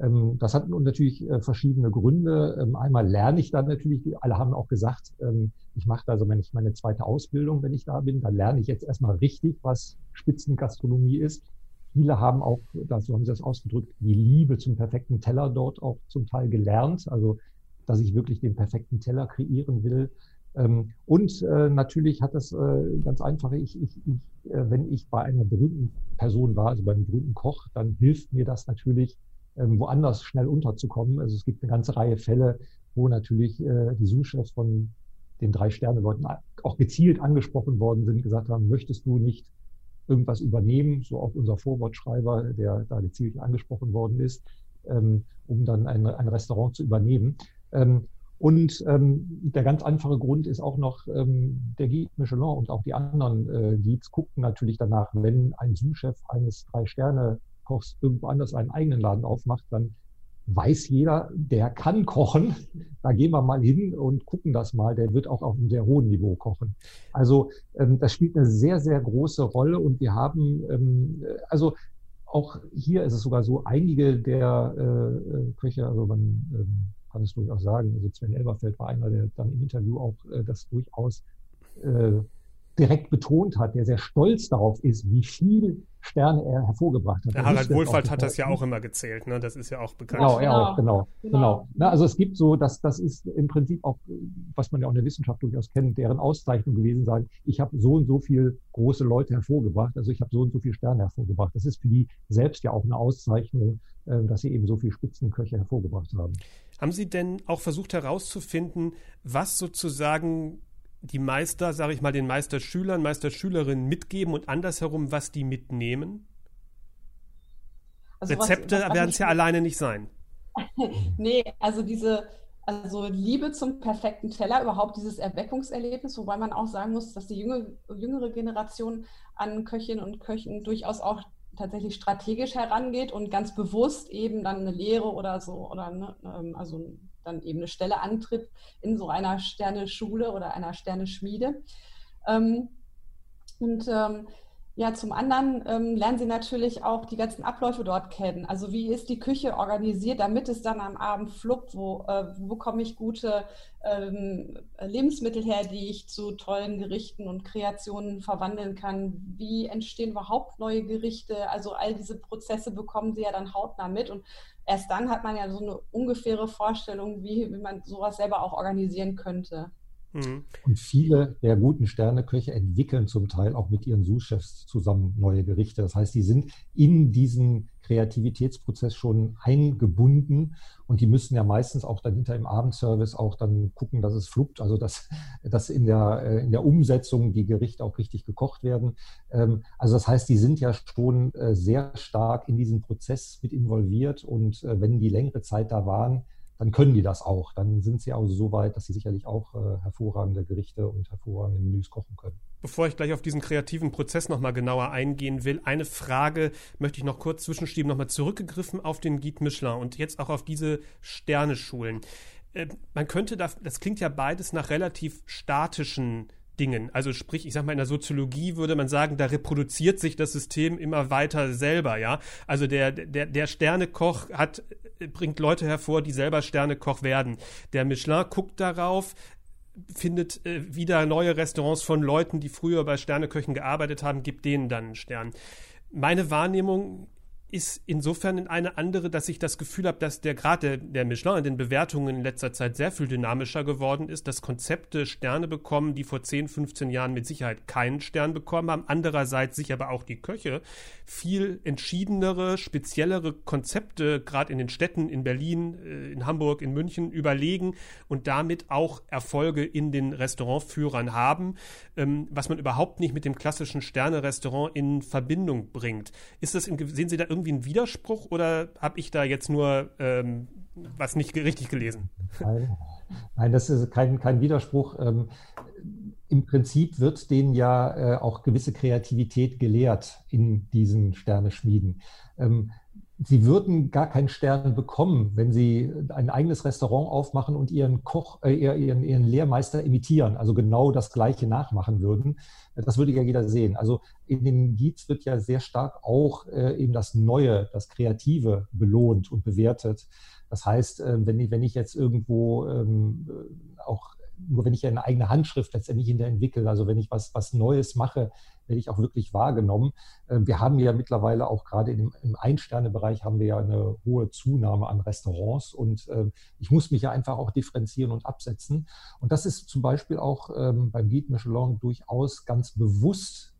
Ähm, das hat natürlich äh, verschiedene Gründe. Ähm, einmal lerne ich dann natürlich, alle haben auch gesagt, ähm, ich mache da also meine, meine zweite Ausbildung, wenn ich da bin, da lerne ich jetzt erstmal richtig, was Spitzengastronomie ist. Viele haben auch, so haben sie das ausgedrückt, die Liebe zum perfekten Teller dort auch zum Teil gelernt. Also, dass ich wirklich den perfekten Teller kreieren will. Ähm, und äh, natürlich hat das äh, ganz einfach, ich, ich, ich, äh, wenn ich bei einer berühmten Person war, also beim berühmten Koch, dann hilft mir das natürlich, ähm, woanders schnell unterzukommen. Also es gibt eine ganze Reihe Fälle, wo natürlich äh, die Sous-Chefs von den drei Sterne-Leuten auch gezielt angesprochen worden sind, gesagt haben, möchtest du nicht irgendwas übernehmen, so auch unser Vorwortschreiber, der da gezielt angesprochen worden ist, ähm, um dann ein, ein Restaurant zu übernehmen. Ähm, und ähm, der ganz einfache Grund ist auch noch, ähm, der Guide Michelin und auch die anderen äh, Guides guckten natürlich danach, wenn ein Sous-Chef eines Drei-Sterne-Kochs irgendwo anders einen eigenen Laden aufmacht, dann weiß jeder, der kann kochen. Da gehen wir mal hin und gucken das mal. Der wird auch auf einem sehr hohen Niveau kochen. Also ähm, das spielt eine sehr, sehr große Rolle und wir haben, ähm, also auch hier ist es sogar so, einige der äh, äh Köche, also man ähm, kann es durchaus sagen, also Sven Elberfeld war einer, der dann im Interview auch äh, das durchaus äh, direkt betont hat, der sehr stolz darauf ist, wie viel Sterne er hervorgebracht hat. Der Harald Wohlfahrt hat das ja auch immer gezählt, ne? Das ist ja auch bekannt. Genau, er auch, genau, genau. genau. Na, also es gibt so, dass das ist im Prinzip auch, was man ja auch in der Wissenschaft durchaus kennt, deren Auszeichnung gewesen sein. Ich habe so und so viel große Leute hervorgebracht, also ich habe so und so viele Sterne hervorgebracht. Das ist für die selbst ja auch eine Auszeichnung, äh, dass sie eben so viele Spitzenköche hervorgebracht haben. Haben Sie denn auch versucht herauszufinden, was sozusagen die Meister, sage ich mal, den Meisterschülern, Meisterschülerinnen mitgeben und andersherum, was die mitnehmen? Also Rezepte werden es ja alleine nicht sein. nee, also diese also Liebe zum perfekten Teller, überhaupt dieses Erweckungserlebnis, wobei man auch sagen muss, dass die jüngere, jüngere Generation an Köchinnen und Köchen durchaus auch tatsächlich strategisch herangeht und ganz bewusst eben dann eine Lehre oder so oder ne, ähm, also dann eben eine Stelle antritt in so einer Sterneschule oder einer Sterneschmiede. Ähm, und ähm, ja, zum anderen ähm, lernen sie natürlich auch die ganzen Abläufe dort kennen. Also wie ist die Küche organisiert, damit es dann am Abend fluppt? Wo, äh, wo bekomme ich gute ähm, Lebensmittel her, die ich zu tollen Gerichten und Kreationen verwandeln kann? Wie entstehen überhaupt neue Gerichte? Also all diese Prozesse bekommen sie ja dann hautnah mit. Und erst dann hat man ja so eine ungefähre Vorstellung, wie, wie man sowas selber auch organisieren könnte. Mhm. Und viele der guten Sterneköche entwickeln zum Teil auch mit ihren Sous-Chefs zusammen neue Gerichte. Das heißt, die sind in diesen Kreativitätsprozess schon eingebunden und die müssen ja meistens auch dann hinter im Abendservice auch dann gucken, dass es fluppt, also dass, dass in, der, äh, in der Umsetzung die Gerichte auch richtig gekocht werden. Ähm, also das heißt, die sind ja schon äh, sehr stark in diesen Prozess mit involviert und äh, wenn die längere Zeit da waren, dann können die das auch. Dann sind sie auch so weit, dass sie sicherlich auch äh, hervorragende Gerichte und hervorragende Menüs kochen können. Bevor ich gleich auf diesen kreativen Prozess nochmal genauer eingehen will, eine Frage möchte ich noch kurz zwischenschieben, nochmal zurückgegriffen auf den Guide Michelin und jetzt auch auf diese Sterneschulen. Äh, man könnte da, das klingt ja beides nach relativ statischen Dingen. Also sprich, ich sag mal, in der Soziologie würde man sagen, da reproduziert sich das System immer weiter selber, ja. Also der, der, der Sternekoch hat, bringt Leute hervor, die selber Sternekoch werden. Der Michelin guckt darauf, findet äh, wieder neue Restaurants von Leuten, die früher bei Sterneköchen gearbeitet haben, gibt denen dann einen Stern. Meine Wahrnehmung ist insofern eine andere, dass ich das Gefühl habe, dass der gerade der, der Michelin in den Bewertungen in letzter Zeit sehr viel dynamischer geworden ist, dass Konzepte Sterne bekommen, die vor 10, 15 Jahren mit Sicherheit keinen Stern bekommen haben. Andererseits sich aber auch die Köche viel entschiedenere, speziellere Konzepte gerade in den Städten in Berlin, äh, in Hamburg, in München überlegen und damit auch Erfolge in den Restaurantführern haben, ähm, was man überhaupt nicht mit dem klassischen Sterne-Restaurant in Verbindung bringt. Ist das in, sehen Sie da irgendwie einen Widerspruch oder habe ich da jetzt nur ähm, was nicht richtig gelesen? Nein, nein das ist kein, kein Widerspruch. Ähm, Im Prinzip wird denen ja äh, auch gewisse Kreativität gelehrt in diesen Sterneschmieden. Ähm, Sie würden gar keinen Stern bekommen, wenn Sie ein eigenes Restaurant aufmachen und Ihren Koch, äh, Ihren, Ihren Lehrmeister imitieren, also genau das Gleiche nachmachen würden. Das würde ja jeder sehen. Also in den Guides wird ja sehr stark auch äh, eben das Neue, das Kreative belohnt und bewertet. Das heißt, äh, wenn, ich, wenn ich jetzt irgendwo ähm, auch nur wenn ich eine eigene Handschrift letztendlich hinter entwickle, also wenn ich was, was Neues mache, werde ich auch wirklich wahrgenommen. Ähm, wir haben ja mittlerweile auch gerade im, im Ein-Sterne-Bereich haben wir ja eine hohe Zunahme an Restaurants und ähm, ich muss mich ja einfach auch differenzieren und absetzen. Und das ist zum Beispiel auch ähm, beim Guide Michelin durchaus ganz bewusst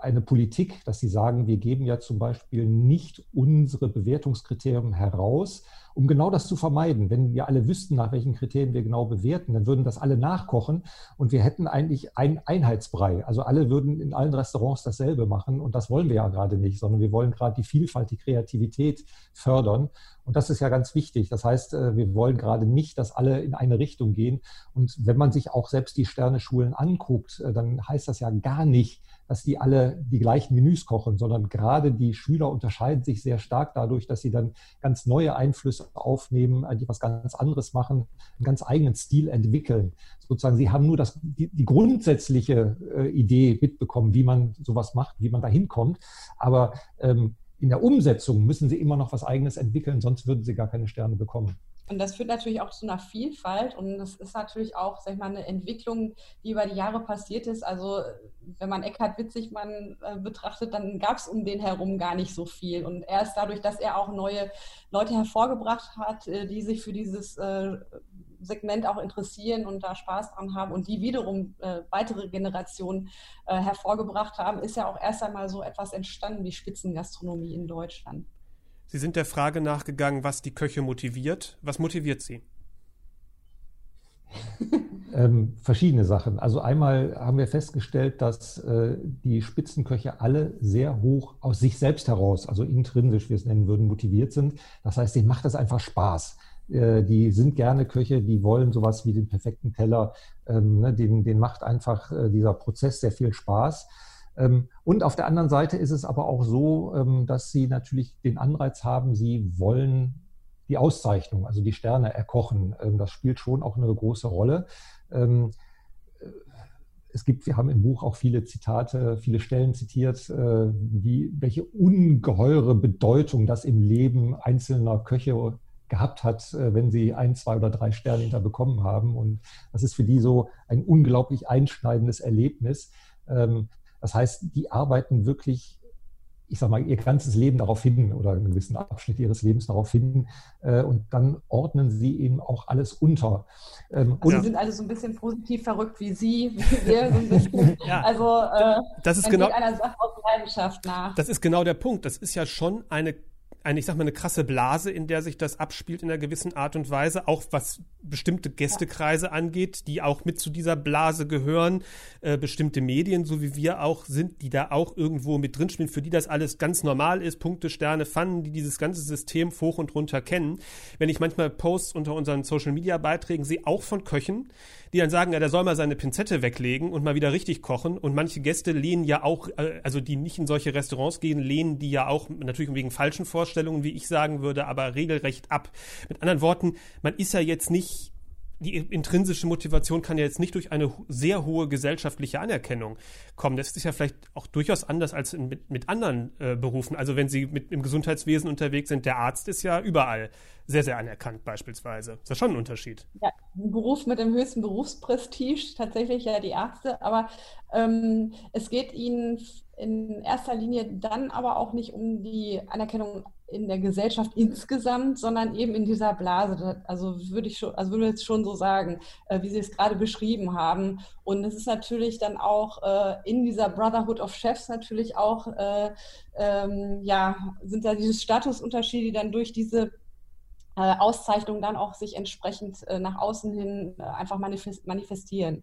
eine Politik, dass sie sagen, wir geben ja zum Beispiel nicht unsere Bewertungskriterien heraus, um genau das zu vermeiden. Wenn wir alle wüssten, nach welchen Kriterien wir genau bewerten, dann würden das alle nachkochen und wir hätten eigentlich ein Einheitsbrei. Also alle würden in allen Restaurants dasselbe machen und das wollen wir ja gerade nicht, sondern wir wollen gerade die Vielfalt, die Kreativität fördern. Und das ist ja ganz wichtig. Das heißt, äh, wir wollen gerade nicht, dass alle in eine Richtung gehen. Und wenn man sich auch selbst die Sterneschulen anguckt, äh, dann heißt das ja gar nicht, dass die alle die gleichen Menüs kochen, sondern gerade die Schüler unterscheiden sich sehr stark dadurch, dass sie dann ganz neue Einflüsse aufnehmen, die was ganz anderes machen, einen ganz eigenen Stil entwickeln. Sozusagen, sie haben nur das, die, die grundsätzliche äh, Idee mitbekommen, wie man sowas macht, wie man da hinkommt. Aber ähm, in der Umsetzung müssen sie immer noch was Eigenes entwickeln, sonst würden sie gar keine Sterne bekommen. Und das führt natürlich auch zu einer Vielfalt und das ist natürlich auch, sag ich mal, eine Entwicklung, die über die Jahre passiert ist. Also wenn man Eckhard Witzigmann äh, betrachtet, dann gab es um den herum gar nicht so viel. Und erst dadurch, dass er auch neue Leute hervorgebracht hat, äh, die sich für dieses äh, Segment auch interessieren und da Spaß dran haben und die wiederum weitere Generationen hervorgebracht haben, ist ja auch erst einmal so etwas entstanden wie Spitzengastronomie in Deutschland. Sie sind der Frage nachgegangen, was die Köche motiviert. Was motiviert Sie? ähm, verschiedene Sachen. Also einmal haben wir festgestellt, dass äh, die Spitzenköche alle sehr hoch aus sich selbst heraus, also intrinsisch, wie wir es nennen würden, motiviert sind. Das heißt, denen macht das einfach Spaß. Äh, die sind gerne Köche, die wollen sowas wie den perfekten Teller. Ähm, ne, denen, denen macht einfach äh, dieser Prozess sehr viel Spaß. Ähm, und auf der anderen Seite ist es aber auch so, ähm, dass sie natürlich den Anreiz haben, sie wollen die Auszeichnung, also die Sterne erkochen. Ähm, das spielt schon auch eine große Rolle. Äh, es gibt, wir haben im Buch auch viele Zitate, viele Stellen zitiert, äh, wie, welche ungeheure Bedeutung das im Leben einzelner Köche gehabt hat, äh, wenn sie ein, zwei oder drei Sterne hinter bekommen haben. Und das ist für die so ein unglaublich einschneidendes Erlebnis. Das heißt, die arbeiten wirklich, ich sage mal, ihr ganzes Leben darauf hin oder einen gewissen Abschnitt ihres Lebens darauf hin. Äh, und dann ordnen sie eben auch alles unter. Ähm, also und sie sind alle so ein bisschen positiv verrückt wie Sie, wie wir so ein bisschen. ja. Also äh, das ist genau, einer Sache aus Leidenschaft nach. Das ist genau der Punkt. Das ist ja schon eine eine, ich sag mal, eine krasse Blase, in der sich das abspielt in einer gewissen Art und Weise, auch was bestimmte Gästekreise angeht, die auch mit zu dieser Blase gehören, äh, bestimmte Medien, so wie wir auch sind, die da auch irgendwo mit drin spielen, für die das alles ganz normal ist, Punkte, Sterne, Pfannen, die dieses ganze System hoch und runter kennen. Wenn ich manchmal Posts unter unseren Social Media Beiträgen sehe, auch von Köchen, die dann sagen, ja, der soll mal seine Pinzette weglegen und mal wieder richtig kochen. Und manche Gäste lehnen ja auch, äh, also die nicht in solche Restaurants gehen, lehnen die ja auch natürlich wegen falschen Vorstellungen, wie ich sagen würde, aber regelrecht ab. Mit anderen Worten, man ist ja jetzt nicht die intrinsische Motivation kann ja jetzt nicht durch eine sehr hohe gesellschaftliche Anerkennung kommen. Das ist ja vielleicht auch durchaus anders als in, mit, mit anderen äh, Berufen. Also wenn Sie mit im Gesundheitswesen unterwegs sind, der Arzt ist ja überall sehr, sehr anerkannt beispielsweise. Ist ja schon ein Unterschied. Ja, ein Beruf mit dem höchsten Berufsprestige, tatsächlich ja die Ärzte. Aber ähm, es geht Ihnen in erster Linie dann aber auch nicht um die Anerkennung in der Gesellschaft insgesamt, sondern eben in dieser Blase. Also würde ich schon, also würde ich jetzt schon so sagen, äh, wie Sie es gerade beschrieben haben. Und es ist natürlich dann auch äh, in dieser Brotherhood of Chefs natürlich auch, äh, ähm, ja, sind da diese Statusunterschiede, die dann durch diese äh, Auszeichnung dann auch sich entsprechend äh, nach außen hin äh, einfach manifestieren.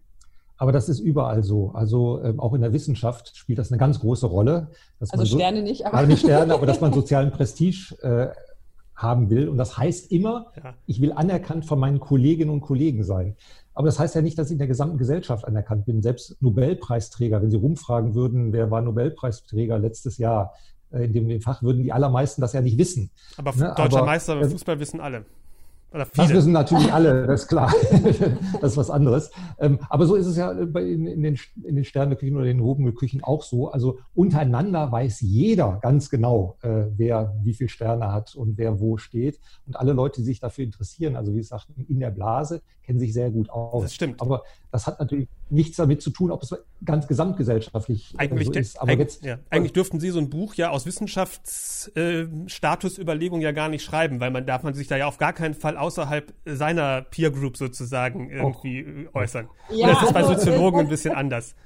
Aber das ist überall so. Also ähm, auch in der Wissenschaft spielt das eine ganz große Rolle. also Sterne so, nicht, aber. nicht Sterne, aber dass man sozialen Prestige äh, haben will. Und das heißt immer, ja. ich will anerkannt von meinen Kolleginnen und Kollegen sein. Aber das heißt ja nicht, dass ich in der gesamten Gesellschaft anerkannt bin. Selbst Nobelpreisträger, wenn Sie rumfragen würden, wer war Nobelpreisträger letztes Jahr äh, in dem, dem Fach, würden die allermeisten das ja nicht wissen. Aber ne? deutscher Aber, Meister im Fußball wissen alle. Das wissen natürlich alle, das ist klar. das ist was anderes. Ähm, aber so ist es ja in, den, in den Sterneküchen oder den Hobelküchen auch so. Also untereinander weiß jeder ganz genau, äh, wer wie viele Sterne hat und wer wo steht. Und alle Leute, die sich dafür interessieren, also wie gesagt, in der Blase, kennen sich sehr gut aus. Das stimmt. Aber das hat natürlich nichts damit zu tun, ob es ganz gesamtgesellschaftlich äh, eigentlich, so ist. Aber eigentlich, jetzt, ja, eigentlich dürften Sie so ein Buch ja aus Wissenschaftsstatusüberlegung äh, ja gar nicht schreiben, weil man darf man sich da ja auf gar keinen Fall außerhalb seiner Peer Group sozusagen irgendwie oh. äußern. Ja, das ist bei also, Soziologen ein bisschen anders.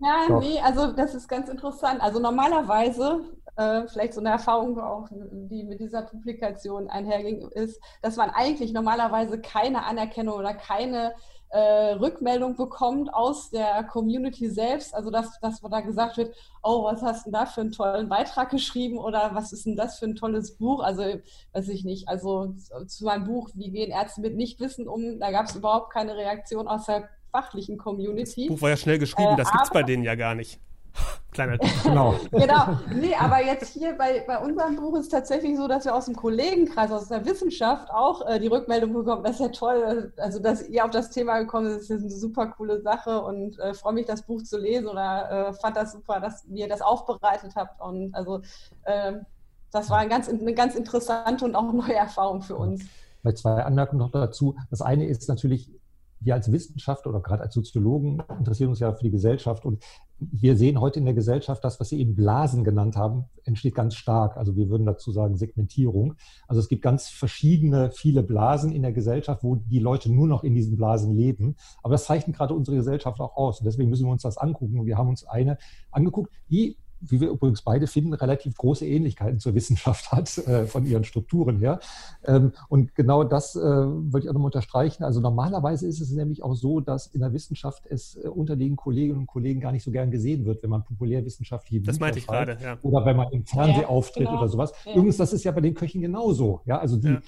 Ja, Doch. nee, also das ist ganz interessant. Also normalerweise, äh, vielleicht so eine Erfahrung auch, die mit dieser Publikation einherging, ist, dass man eigentlich normalerweise keine Anerkennung oder keine äh, Rückmeldung bekommt aus der Community selbst. Also dass, dass da gesagt wird, oh, was hast du denn da für einen tollen Beitrag geschrieben oder was ist denn das für ein tolles Buch? Also weiß ich nicht. Also zu meinem Buch, wie gehen Ärzte mit Nichtwissen um? Da gab es überhaupt keine Reaktion aus der fachlichen Community. Das Buch war ja schnell geschrieben, äh, das gibt es bei denen ja gar nicht. Kleiner Genau. genau. Nee, aber jetzt hier bei, bei unserem Buch ist es tatsächlich so, dass wir aus dem Kollegenkreis, aus der Wissenschaft auch äh, die Rückmeldung bekommen, das ist ja toll, also dass ihr auf das Thema gekommen seid, das ist eine super coole Sache und äh, freue mich, das Buch zu lesen oder äh, fand das super, dass ihr das aufbereitet habt. Und also ähm, das war ein ganz, eine ganz interessante und auch neue Erfahrung für uns. Bei zwei Anmerkungen noch dazu. Das eine ist natürlich, wir als Wissenschaftler oder gerade als Soziologen interessieren uns ja für die Gesellschaft und wir sehen heute in der Gesellschaft, das, was Sie eben Blasen genannt haben, entsteht ganz stark. Also wir würden dazu sagen Segmentierung. Also es gibt ganz verschiedene, viele Blasen in der Gesellschaft, wo die Leute nur noch in diesen Blasen leben. Aber das zeichnet gerade unsere Gesellschaft auch aus. Und deswegen müssen wir uns das angucken. Und wir haben uns eine angeguckt, die wie wir übrigens beide finden, relativ große Ähnlichkeiten zur Wissenschaft hat, äh, von ihren Strukturen her. Ähm, und genau das äh, würde ich auch nochmal unterstreichen. Also normalerweise ist es nämlich auch so, dass in der Wissenschaft es äh, unter den Kolleginnen und Kollegen gar nicht so gern gesehen wird, wenn man populärwissenschaftliche Bücher Das meinte ich gerade, ja. Oder wenn man im Fernsehen ja, auftritt genau. oder sowas. Ja. Übrigens, das ist ja bei den Köchen genauso. Ja, also die, ja.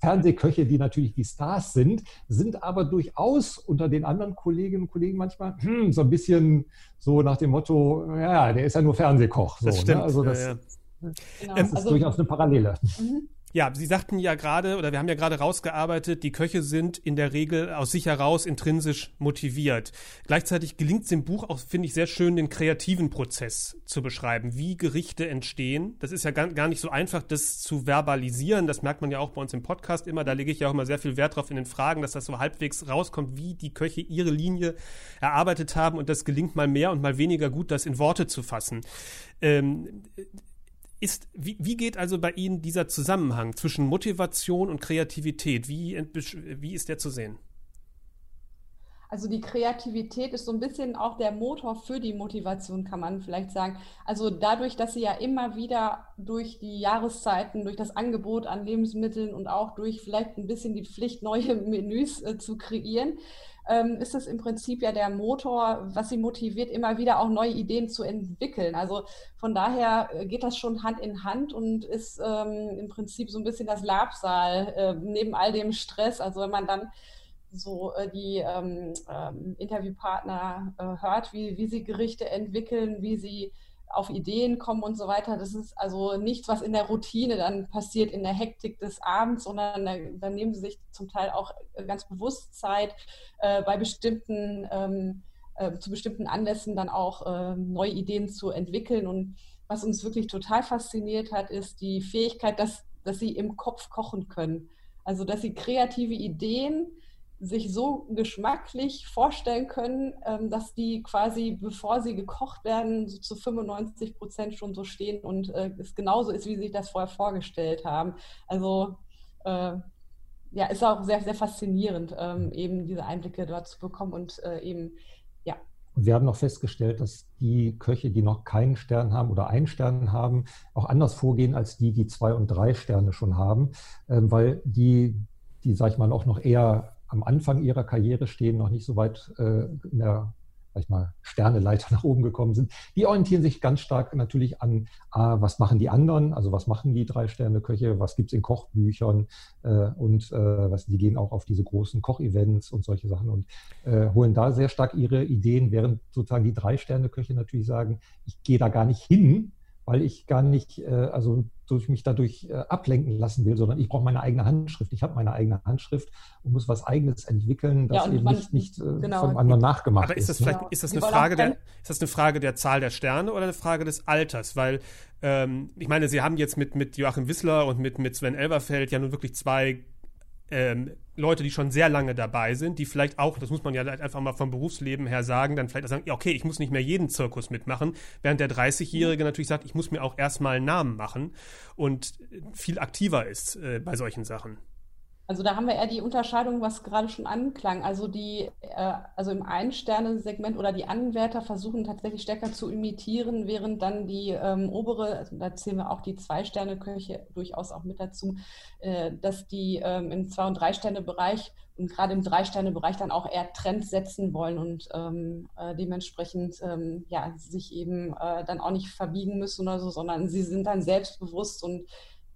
Fernsehköche, die natürlich die Stars sind, sind aber durchaus unter den anderen Kolleginnen und Kollegen manchmal hm, so ein bisschen so nach dem Motto, ja, der ist ja nur Fernsehkoch. So, das ne? stimmt. Ne? Also das, ja, ja. Genau. das ist also, durchaus eine Parallele. Mhm. Ja, Sie sagten ja gerade, oder wir haben ja gerade rausgearbeitet, die Köche sind in der Regel aus sich heraus intrinsisch motiviert. Gleichzeitig gelingt es im Buch auch, finde ich, sehr schön, den kreativen Prozess zu beschreiben, wie Gerichte entstehen. Das ist ja gar, gar nicht so einfach, das zu verbalisieren. Das merkt man ja auch bei uns im Podcast immer. Da lege ich ja auch immer sehr viel Wert drauf in den Fragen, dass das so halbwegs rauskommt, wie die Köche ihre Linie erarbeitet haben. Und das gelingt mal mehr und mal weniger gut, das in Worte zu fassen. Ähm, ist, wie, wie geht also bei Ihnen dieser Zusammenhang zwischen Motivation und Kreativität? Wie, wie ist der zu sehen? Also die Kreativität ist so ein bisschen auch der Motor für die Motivation, kann man vielleicht sagen. Also dadurch, dass sie ja immer wieder durch die Jahreszeiten, durch das Angebot an Lebensmitteln und auch durch vielleicht ein bisschen die Pflicht, neue Menüs äh, zu kreieren, ähm, ist es im Prinzip ja der Motor, was sie motiviert, immer wieder auch neue Ideen zu entwickeln. Also von daher äh, geht das schon Hand in Hand und ist ähm, im Prinzip so ein bisschen das Labsal äh, neben all dem Stress. Also wenn man dann so äh, die ähm, ähm Interviewpartner äh, hört, wie, wie sie Gerichte entwickeln, wie sie auf Ideen kommen und so weiter. Das ist also nichts, was in der Routine dann passiert, in der Hektik des Abends, sondern da, da nehmen sie sich zum Teil auch ganz bewusst Zeit, äh, bei bestimmten, ähm, äh, zu bestimmten Anlässen dann auch äh, neue Ideen zu entwickeln. Und was uns wirklich total fasziniert hat, ist die Fähigkeit, dass, dass sie im Kopf kochen können. Also, dass sie kreative Ideen sich so geschmacklich vorstellen können, ähm, dass die quasi, bevor sie gekocht werden, so zu 95 Prozent schon so stehen und äh, es genauso ist, wie sie sich das vorher vorgestellt haben. Also äh, ja, ist auch sehr, sehr faszinierend, ähm, eben diese Einblicke dort zu bekommen und äh, eben, ja. Wir haben noch festgestellt, dass die Köche, die noch keinen Stern haben oder einen Stern haben, auch anders vorgehen als die, die zwei und drei Sterne schon haben, ähm, weil die, die, sag ich mal, auch noch eher am Anfang ihrer Karriere stehen, noch nicht so weit äh, in der sag ich mal, Sterneleiter nach oben gekommen sind, die orientieren sich ganz stark natürlich an, ah, was machen die anderen, also was machen die Drei-Sterne-Köche, was gibt es in Kochbüchern? Äh, und äh, was, die gehen auch auf diese großen Kochevents und solche Sachen und äh, holen da sehr stark ihre Ideen, während sozusagen die Drei-Sterne-Köche natürlich sagen, ich gehe da gar nicht hin, weil ich gar nicht, äh, also durch mich dadurch äh, ablenken lassen will, sondern ich brauche meine eigene Handschrift. Ich habe meine eigene Handschrift und muss was Eigenes entwickeln, das ja, eben nicht, nicht äh, genau. vom anderen nachgemacht ist. Aber ist das vielleicht, ist das eine Frage der, ist das eine Frage der Zahl der Sterne oder eine Frage des Alters? Weil ähm, ich meine, Sie haben jetzt mit, mit Joachim Wissler und mit, mit Sven Elberfeld ja nun wirklich zwei ähm, Leute, die schon sehr lange dabei sind, die vielleicht auch, das muss man ja einfach mal vom Berufsleben her sagen, dann vielleicht sagen, okay, ich muss nicht mehr jeden Zirkus mitmachen, während der 30-Jährige natürlich sagt, ich muss mir auch erstmal einen Namen machen und viel aktiver ist äh, bei solchen Sachen. Also da haben wir eher die Unterscheidung, was gerade schon anklang. Also die, äh, also im Ein-Sterne-Segment oder die Anwärter versuchen tatsächlich stärker zu imitieren, während dann die ähm, obere, also da zählen wir auch die Zwei-Sterne-Köche durchaus auch mit dazu, äh, dass die ähm, im Zwei- und Drei-Sterne-Bereich und gerade im Drei-Sterne-Bereich dann auch eher Trends setzen wollen und ähm, äh, dementsprechend ähm, ja, sich eben äh, dann auch nicht verbiegen müssen oder so, sondern sie sind dann selbstbewusst und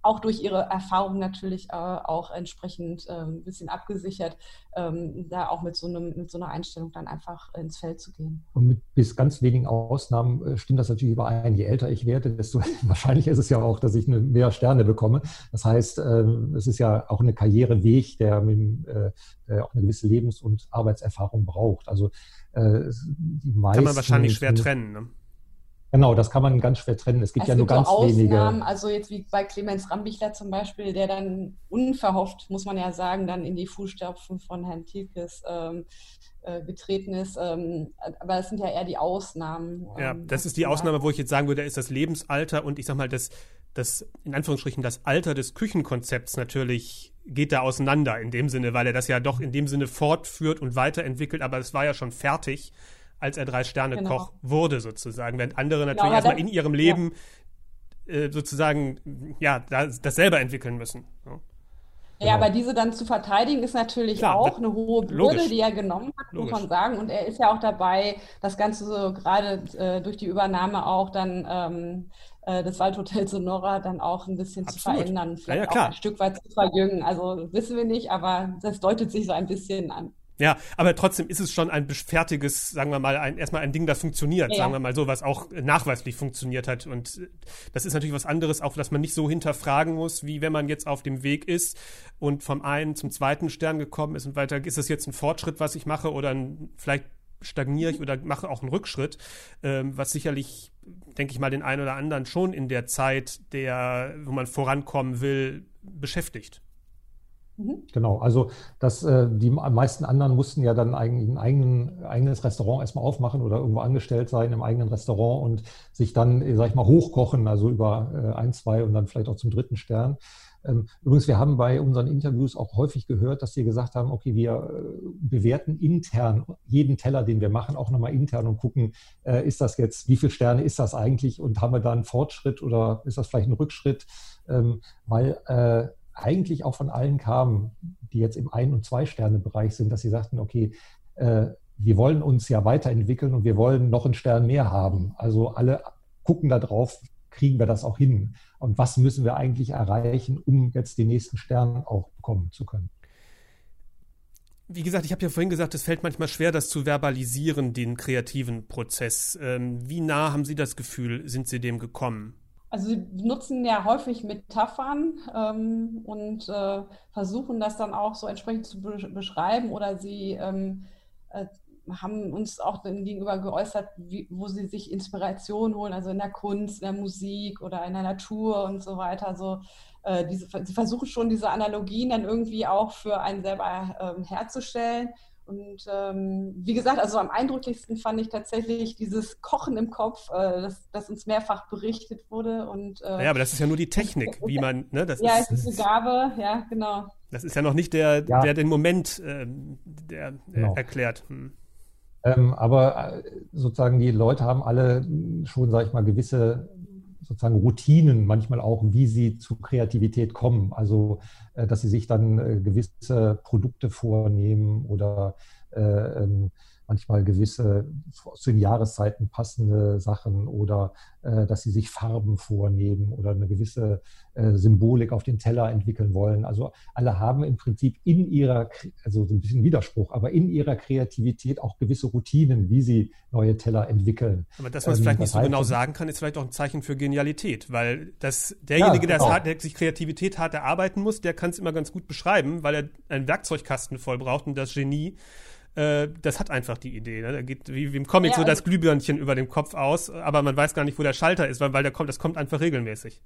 auch durch ihre Erfahrung natürlich äh, auch entsprechend äh, ein bisschen abgesichert, ähm, da auch mit so, einem, mit so einer Einstellung dann einfach ins Feld zu gehen. Und mit bis ganz wenigen Ausnahmen äh, stimmt das natürlich überein. Je älter ich werde, desto wahrscheinlicher ist es ja auch, dass ich eine, mehr Sterne bekomme. Das heißt, äh, es ist ja auch eine Karriereweg, der, mit, äh, der auch eine gewisse Lebens- und Arbeitserfahrung braucht. Also äh, die meisten, Kann man wahrscheinlich schwer trennen. Ne? Genau, das kann man ganz schwer trennen. Es gibt es ja gibt nur ganz so wenige. Also jetzt wie bei Clemens Rambichler zum Beispiel, der dann unverhofft, muss man ja sagen, dann in die Fußstapfen von Herrn Tilkes ähm, äh, getreten ist. Ähm, aber es sind ja eher die Ausnahmen. Ja, ähm, das ist die Ausnahme, wo ich jetzt sagen würde, ist das Lebensalter und ich sag mal, das, das in Anführungsstrichen das Alter des Küchenkonzepts natürlich geht da auseinander in dem Sinne, weil er das ja doch in dem Sinne fortführt und weiterentwickelt, aber es war ja schon fertig als er Drei-Sterne-Koch genau. wurde, sozusagen. Während andere genau, natürlich genau, erstmal in ihrem Leben ja. äh, sozusagen ja, das, das, selber entwickeln müssen. Ja. Ja, aber diese dann zu verteidigen ist natürlich Klar, auch eine hohe Bürde, die er genommen hat, logisch. muss man sagen. Und er ist ja auch dabei, das Ganze so gerade äh, durch die Übernahme auch dann ähm, äh, des Waldhotels Sonora dann auch ein bisschen Absolut. zu verändern, vielleicht ja, ja, auch ein Stück weit zu verjüngen. Also wissen wir nicht, aber das deutet sich so ein bisschen an. Ja, aber trotzdem ist es schon ein fertiges, sagen wir mal, ein, erstmal ein Ding, das funktioniert, ja. sagen wir mal so, was auch nachweislich funktioniert hat. Und äh, das ist natürlich was anderes, auch dass man nicht so hinterfragen muss, wie wenn man jetzt auf dem Weg ist und vom einen zum zweiten Stern gekommen ist und weiter, ist das jetzt ein Fortschritt, was ich mache oder ein, vielleicht stagniere ich oder mache auch einen Rückschritt, ähm, was sicherlich, denke ich mal, den einen oder anderen schon in der Zeit, der, wo man vorankommen will, beschäftigt. Mhm. Genau, also das, äh, die meisten anderen mussten ja dann eigentlich ein eigenen, eigenes Restaurant erstmal aufmachen oder irgendwo angestellt sein im eigenen Restaurant und sich dann, äh, sag ich mal, hochkochen, also über äh, ein, zwei und dann vielleicht auch zum dritten Stern. Ähm, übrigens, wir haben bei unseren Interviews auch häufig gehört, dass sie gesagt haben, okay, wir bewerten intern jeden Teller, den wir machen, auch nochmal intern und gucken, ist das jetzt, wie viele Sterne ist das eigentlich und haben wir da einen Fortschritt oder ist das vielleicht ein Rückschritt? Ähm, weil eigentlich auch von allen kamen, die jetzt im Ein- und Zwei-Sterne-Bereich sind, dass sie sagten, okay, äh, wir wollen uns ja weiterentwickeln und wir wollen noch einen Stern mehr haben. Also alle gucken da drauf, kriegen wir das auch hin? Und was müssen wir eigentlich erreichen, um jetzt den nächsten Stern auch bekommen zu können? Wie gesagt, ich habe ja vorhin gesagt, es fällt manchmal schwer, das zu verbalisieren, den kreativen Prozess. Ähm, wie nah haben Sie das Gefühl, sind Sie dem gekommen? Also sie nutzen ja häufig Metaphern ähm, und äh, versuchen das dann auch so entsprechend zu be beschreiben oder sie ähm, äh, haben uns auch gegenüber geäußert, wie, wo sie sich Inspiration holen, also in der Kunst, in der Musik oder in der Natur und so weiter. Also äh, diese, sie versuchen schon diese Analogien dann irgendwie auch für einen selber ähm, herzustellen und ähm, wie gesagt, also am eindrücklichsten fand ich tatsächlich dieses Kochen im Kopf, äh, das, das, uns mehrfach berichtet wurde. Und, äh, ja, aber das ist ja nur die Technik, wie man, ne, das ja, ist, es ist eine Gabe, ja, genau. Das ist ja noch nicht der, ja. der den Moment äh, der, genau. erklärt. Hm. Ähm, aber äh, sozusagen die Leute haben alle schon, sag ich mal, gewisse sozusagen Routinen manchmal auch, wie sie zu Kreativität kommen. Also, äh, dass sie sich dann äh, gewisse Produkte vornehmen oder äh, ähm, manchmal gewisse zu den Jahreszeiten passende Sachen oder äh, dass sie sich Farben vornehmen oder eine gewisse äh, Symbolik auf den Teller entwickeln wollen. Also alle haben im Prinzip in ihrer, also so ein bisschen Widerspruch, aber in ihrer Kreativität auch gewisse Routinen, wie sie neue Teller entwickeln. Aber dass man es ähm, vielleicht nicht so genau sagen kann, ist vielleicht auch ein Zeichen für Genialität, weil das, derjenige, ja, genau. der, der sich Kreativität hart erarbeiten muss, der kann es immer ganz gut beschreiben, weil er einen Werkzeugkasten voll braucht und das Genie äh, das hat einfach die Idee. Ne? Da geht wie, wie im Comic ja, so das Glühbirnchen über dem Kopf aus, aber man weiß gar nicht, wo der Schalter ist, weil, weil der kommt, das kommt einfach regelmäßig.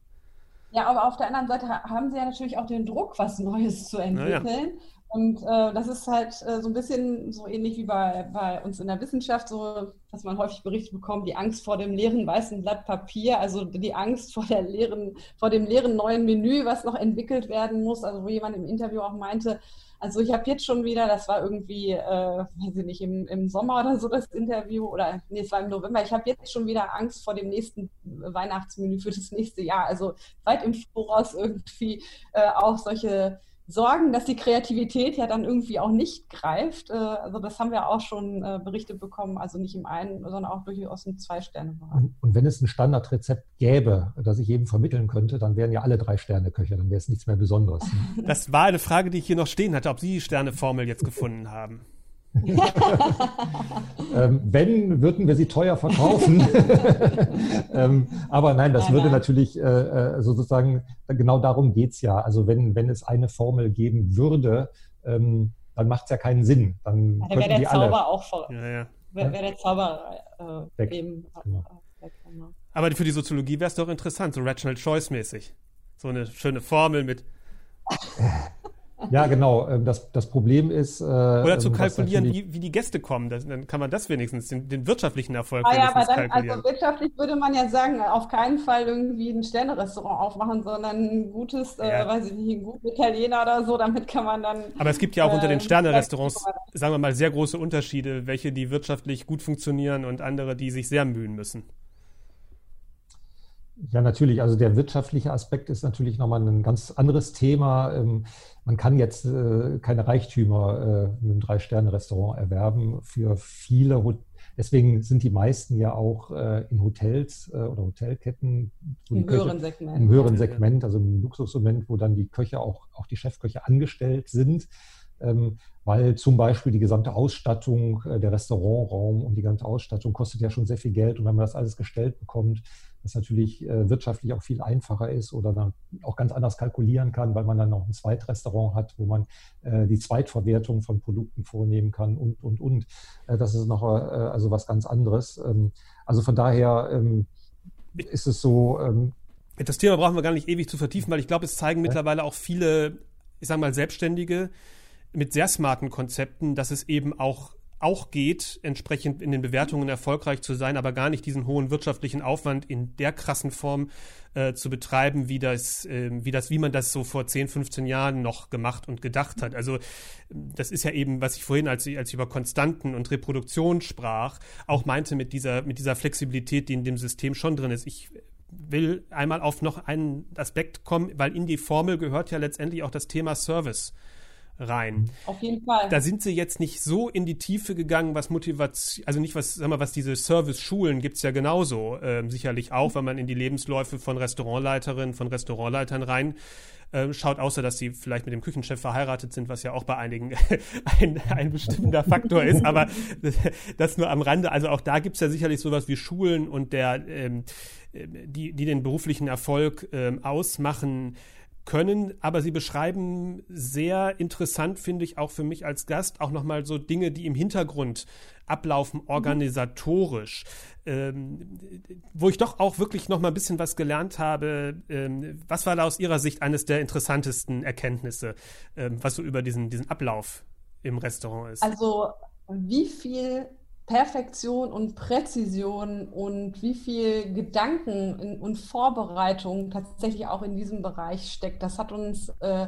Ja, aber auf der anderen Seite haben sie ja natürlich auch den Druck, was Neues zu entwickeln. Ja. Und äh, das ist halt äh, so ein bisschen so ähnlich wie bei, bei uns in der Wissenschaft, so dass man häufig Berichte bekommt, die Angst vor dem leeren weißen Blatt Papier, also die Angst vor der leeren, vor dem leeren neuen Menü, was noch entwickelt werden muss. Also wo jemand im Interview auch meinte, also ich habe jetzt schon wieder, das war irgendwie, äh, weiß ich nicht, im, im Sommer oder so das Interview oder nee, es war im November. Ich habe jetzt schon wieder Angst vor dem nächsten Weihnachtsmenü für das nächste Jahr. Also weit im Voraus irgendwie äh, auch solche sorgen, dass die Kreativität ja dann irgendwie auch nicht greift. Äh, also das haben wir auch schon äh, Berichte bekommen, also nicht im einen, sondern auch durchaus im Zwei-Sterne-Bereich. Und wenn es ein Standardrezept gäbe, das ich jedem vermitteln könnte, dann wären ja alle drei Sterne Köche, dann wäre es nichts mehr Besonderes. Das war eine Frage, die ich hier noch stehen hatte, ob Sie die Sterneformel jetzt gefunden haben. ähm, wenn, würden wir sie teuer verkaufen. ähm, aber nein, das würde natürlich äh, äh sozusagen, genau darum geht es ja. Also wenn, wenn es eine Formel geben würde, ähm, dann macht es ja keinen Sinn. Dann ja, wäre der Zauber alle, auch ja, ja. Wäre wär der Zauber äh, weg. eben genau. weg, genau. Aber für die Soziologie wäre es doch interessant, so Rational Choice mäßig. So eine schöne Formel mit ja, genau. Ähm, das, das Problem ist. Äh, Oder zu ähm, kalkulieren, wie, wie die Gäste kommen. Das, dann kann man das wenigstens, den, den wirtschaftlichen Erfolg ah, ja, aber dann, Also wirtschaftlich würde man ja sagen, auf keinen Fall irgendwie ein Sternerestaurant aufmachen, sondern ein gutes, äh, ja. äh, weiß ich nicht, ein guter Italiener oder so, damit kann man dann. Aber es gibt ja auch äh, unter den Sternerestaurants, sagen wir mal, sehr große Unterschiede, welche die wirtschaftlich gut funktionieren und andere, die sich sehr mühen müssen. Ja, natürlich. Also der wirtschaftliche Aspekt ist natürlich nochmal ein ganz anderes Thema. Ähm, man kann jetzt äh, keine Reichtümer äh, mit einem Drei-Sterne-Restaurant erwerben. Für viele, deswegen sind die meisten ja auch äh, in Hotels oder Hotelketten. Im Köche, höheren Segment. Im höheren Segment, also im Luxussegment, wo dann die Köche auch, auch die Chefköche angestellt sind. Ähm, weil zum Beispiel die gesamte Ausstattung, der Restaurantraum und die ganze Ausstattung kostet ja schon sehr viel Geld. Und wenn man das alles gestellt bekommt, was natürlich äh, wirtschaftlich auch viel einfacher ist oder dann auch ganz anders kalkulieren kann, weil man dann noch ein Zweitrestaurant hat, wo man äh, die Zweitverwertung von Produkten vornehmen kann und, und, und. Äh, das ist noch äh, also was ganz anderes. Ähm, also von daher ähm, ist es so. Das Thema brauchen wir gar nicht ewig zu vertiefen, weil ich glaube, es zeigen mittlerweile auch viele, ich sage mal, Selbstständige mit sehr smarten Konzepten, dass es eben auch auch geht, entsprechend in den Bewertungen erfolgreich zu sein, aber gar nicht diesen hohen wirtschaftlichen Aufwand in der krassen Form äh, zu betreiben, wie das, äh, wie das, wie man das so vor 10, 15 Jahren noch gemacht und gedacht hat. Also das ist ja eben, was ich vorhin, als ich, als ich über Konstanten und Reproduktion sprach, auch meinte mit dieser, mit dieser Flexibilität, die in dem System schon drin ist. Ich will einmal auf noch einen Aspekt kommen, weil in die Formel gehört ja letztendlich auch das Thema Service rein. Auf jeden Fall. Da sind sie jetzt nicht so in die Tiefe gegangen, was Motivation, also nicht was, sag mal, was diese Service-Schulen gibt's ja genauso, äh, sicherlich auch, wenn man in die Lebensläufe von Restaurantleiterinnen, von Restaurantleitern rein äh, schaut, außer dass sie vielleicht mit dem Küchenchef verheiratet sind, was ja auch bei einigen ein, ein bestimmender Faktor ist, aber das nur am Rande. Also auch da gibt's ja sicherlich sowas wie Schulen und der, ähm, äh, die, die den beruflichen Erfolg ähm, ausmachen können, aber sie beschreiben sehr interessant, finde ich, auch für mich als Gast, auch nochmal so Dinge, die im Hintergrund ablaufen, organisatorisch, ähm, wo ich doch auch wirklich nochmal ein bisschen was gelernt habe. Ähm, was war da aus Ihrer Sicht eines der interessantesten Erkenntnisse, ähm, was so über diesen, diesen Ablauf im Restaurant ist? Also, wie viel Perfektion und Präzision und wie viel Gedanken und Vorbereitung tatsächlich auch in diesem Bereich steckt. Das hat uns äh,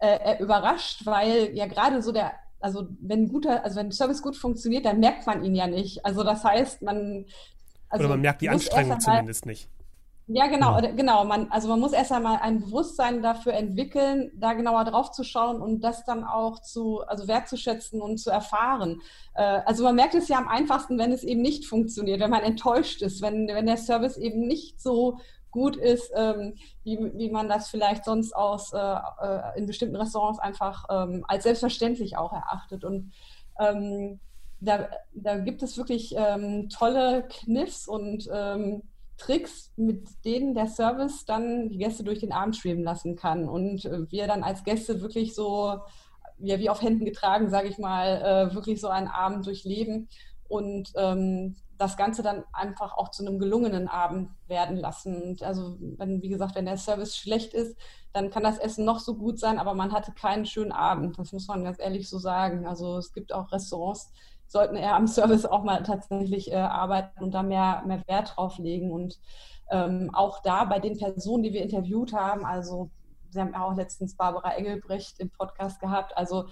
äh, überrascht, weil ja gerade so der, also wenn guter, also wenn Service gut funktioniert, dann merkt man ihn ja nicht. Also das heißt, man also Oder man merkt die Anstrengung zumindest nicht. Ja, genau, ja. genau. Man, also man muss erst einmal ein Bewusstsein dafür entwickeln, da genauer drauf zu schauen und das dann auch zu, also wertzuschätzen und zu erfahren. Äh, also man merkt es ja am einfachsten, wenn es eben nicht funktioniert, wenn man enttäuscht ist, wenn, wenn der Service eben nicht so gut ist, ähm, wie, wie man das vielleicht sonst aus äh, äh in bestimmten Restaurants einfach ähm, als selbstverständlich auch erachtet. Und ähm, da, da gibt es wirklich ähm, tolle Kniffs und ähm, Tricks, mit denen der Service dann die Gäste durch den Abend schweben lassen kann und äh, wir dann als Gäste wirklich so, ja, wie auf Händen getragen, sage ich mal, äh, wirklich so einen Abend durchleben und ähm, das Ganze dann einfach auch zu einem gelungenen Abend werden lassen. Und also, wenn, wie gesagt, wenn der Service schlecht ist, dann kann das Essen noch so gut sein, aber man hatte keinen schönen Abend. Das muss man ganz ehrlich so sagen. Also es gibt auch Restaurants, sollten eher am Service auch mal tatsächlich äh, arbeiten und da mehr, mehr Wert drauf legen. Und ähm, auch da bei den Personen, die wir interviewt haben, also Sie haben ja auch letztens Barbara Engelbrecht im Podcast gehabt, also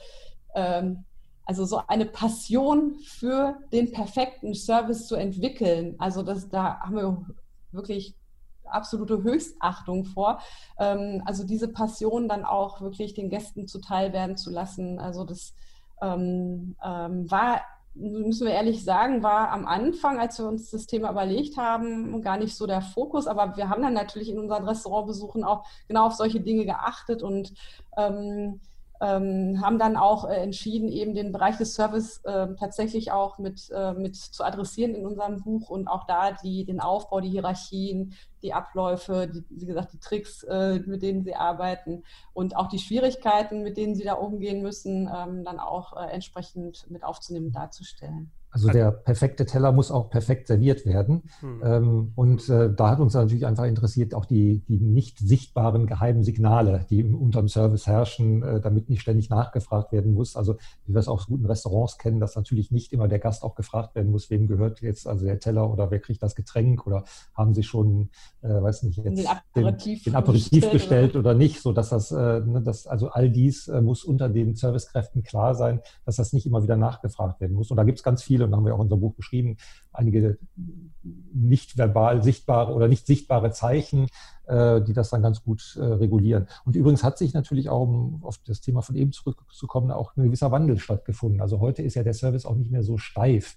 ähm, also so eine Passion für den perfekten Service zu entwickeln. Also das, da haben wir wirklich absolute Höchstachtung vor. Ähm, also diese Passion dann auch wirklich den Gästen zuteil werden zu lassen. Also das ähm, ähm, war müssen wir ehrlich sagen, war am Anfang, als wir uns das Thema überlegt haben, gar nicht so der Fokus. Aber wir haben dann natürlich in unseren Restaurantbesuchen auch genau auf solche Dinge geachtet und ähm, ähm, haben dann auch äh, entschieden, eben den Bereich des Service äh, tatsächlich auch mit, äh, mit zu adressieren in unserem Buch und auch da die, den Aufbau, die Hierarchien, die Abläufe, die, wie gesagt, die Tricks, äh, mit denen sie arbeiten und auch die Schwierigkeiten, mit denen sie da umgehen müssen, ähm, dann auch äh, entsprechend mit aufzunehmen, darzustellen. Also der perfekte Teller muss auch perfekt serviert werden. Hm. Ähm, und äh, da hat uns natürlich einfach interessiert auch die, die nicht sichtbaren geheimen Signale, die unterm Service herrschen, äh, damit nicht ständig nachgefragt werden muss. Also wie wir es aus guten Restaurants kennen, dass natürlich nicht immer der Gast auch gefragt werden muss, wem gehört jetzt also der Teller oder wer kriegt das Getränk oder haben Sie schon, äh, weiß nicht, jetzt den Aperitif, den, den Aperitif bestellt oder, oder nicht, so dass das, äh, ne, das also all dies äh, muss unter den Servicekräften klar sein, dass das nicht immer wieder nachgefragt werden muss. Und da gibt es ganz viele und haben wir auch in unserem Buch beschrieben, einige nicht verbal sichtbare oder nicht sichtbare Zeichen, äh, die das dann ganz gut äh, regulieren. Und übrigens hat sich natürlich auch, um auf das Thema von eben zurückzukommen, auch ein gewisser Wandel stattgefunden. Also heute ist ja der Service auch nicht mehr so steif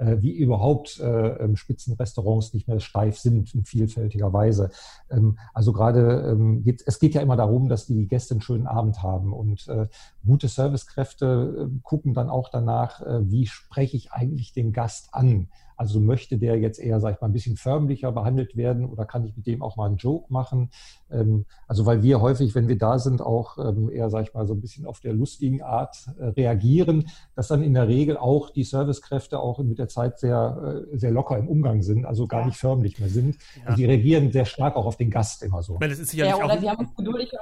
wie überhaupt äh, ähm, Spitzenrestaurants nicht mehr steif sind in vielfältiger Weise. Ähm, also gerade ähm, geht, es geht ja immer darum, dass die Gäste einen schönen Abend haben und äh, gute Servicekräfte äh, gucken dann auch danach, äh, wie spreche ich eigentlich den Gast an? Also möchte der jetzt eher, sag ich mal, ein bisschen förmlicher behandelt werden oder kann ich mit dem auch mal einen Joke machen? Ähm, also weil wir häufig, wenn wir da sind, auch ähm, eher, sag ich mal, so ein bisschen auf der lustigen Art äh, reagieren, dass dann in der Regel auch die Servicekräfte auch mit der Zeit sehr, äh, sehr locker im Umgang sind, also gar ja. nicht förmlich mehr sind. Ja. Also die reagieren sehr stark auch auf den Gast immer so. Meine, das ist ja, oder die haben uns geduldig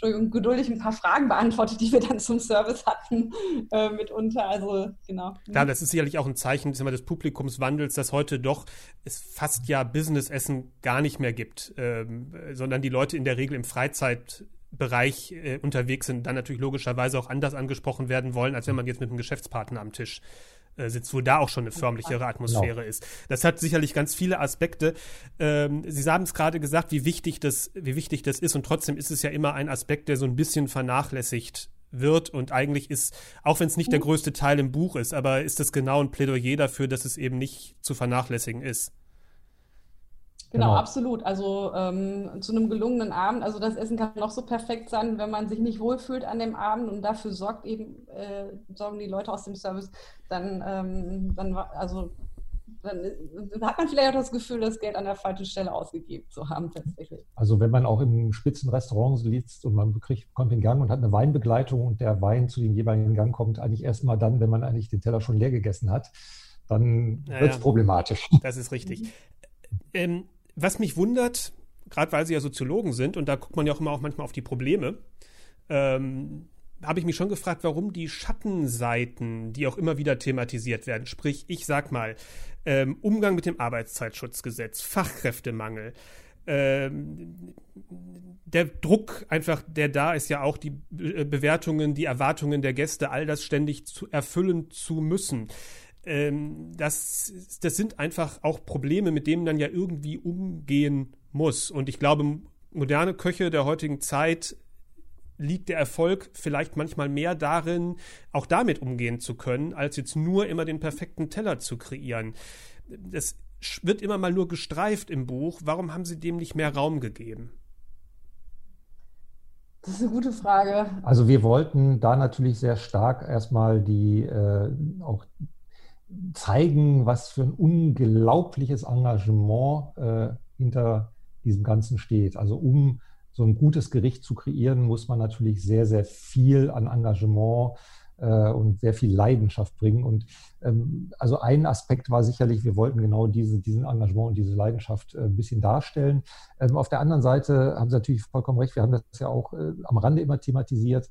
Entschuldigung, geduldig ein paar Fragen beantwortet, die wir dann zum Service hatten äh, mitunter. Also genau. Klar, das ist sicherlich auch ein Zeichen des Publikumswandels, dass heute doch es fast ja Business-Essen gar nicht mehr gibt, ähm, sondern die Leute in der Regel im Freizeitbereich äh, unterwegs sind, dann natürlich logischerweise auch anders angesprochen werden wollen, als wenn man jetzt mit einem Geschäftspartner am Tisch äh, sitzt, wo da auch schon eine förmlichere Atmosphäre genau. ist. Das hat sicherlich ganz viele Aspekte. Ähm, Sie haben es gerade gesagt, wie wichtig das, wie wichtig das ist und trotzdem ist es ja immer ein Aspekt, der so ein bisschen vernachlässigt wird und eigentlich ist, auch wenn es nicht der größte Teil im Buch ist, aber ist das genau ein Plädoyer dafür, dass es eben nicht zu vernachlässigen ist. Genau, genau, absolut. Also ähm, zu einem gelungenen Abend, also das Essen kann noch so perfekt sein, wenn man sich nicht wohlfühlt an dem Abend und dafür sorgt eben, äh, sorgen die Leute aus dem Service, dann, ähm, dann also dann, dann, hat man vielleicht auch das Gefühl, das Geld an der falschen Stelle ausgegeben zu haben tatsächlich. Also wenn man auch im Spitzenrestaurant sitzt und man kriegt, kommt in Gang und hat eine Weinbegleitung und der Wein zu dem jeweiligen Gang kommt eigentlich erst mal dann, wenn man eigentlich den Teller schon leer gegessen hat, dann ja, wird es ja. problematisch. Das ist richtig. Ähm, was mich wundert, gerade weil Sie ja Soziologen sind und da guckt man ja auch immer auch manchmal auf die Probleme, ähm, habe ich mich schon gefragt, warum die Schattenseiten, die auch immer wieder thematisiert werden, sprich, ich sag mal, ähm, Umgang mit dem Arbeitszeitschutzgesetz, Fachkräftemangel, ähm, der Druck einfach, der da ist, ja auch die Be Bewertungen, die Erwartungen der Gäste, all das ständig zu erfüllen zu müssen ähm, das, das sind einfach auch Probleme, mit denen man ja irgendwie umgehen muss. Und ich glaube, moderne Köche der heutigen Zeit liegt der Erfolg vielleicht manchmal mehr darin, auch damit umgehen zu können, als jetzt nur immer den perfekten Teller zu kreieren. Das wird immer mal nur gestreift im Buch. Warum haben Sie dem nicht mehr Raum gegeben? Das ist eine gute Frage. Also wir wollten da natürlich sehr stark erstmal die äh, auch zeigen, was für ein unglaubliches Engagement äh, hinter diesem Ganzen steht. Also um so ein gutes Gericht zu kreieren, muss man natürlich sehr, sehr viel an Engagement äh, und sehr viel Leidenschaft bringen. Und ähm, also ein Aspekt war sicherlich, wir wollten genau diese, diesen Engagement und diese Leidenschaft äh, ein bisschen darstellen. Ähm, auf der anderen Seite haben Sie natürlich vollkommen recht, wir haben das ja auch äh, am Rande immer thematisiert.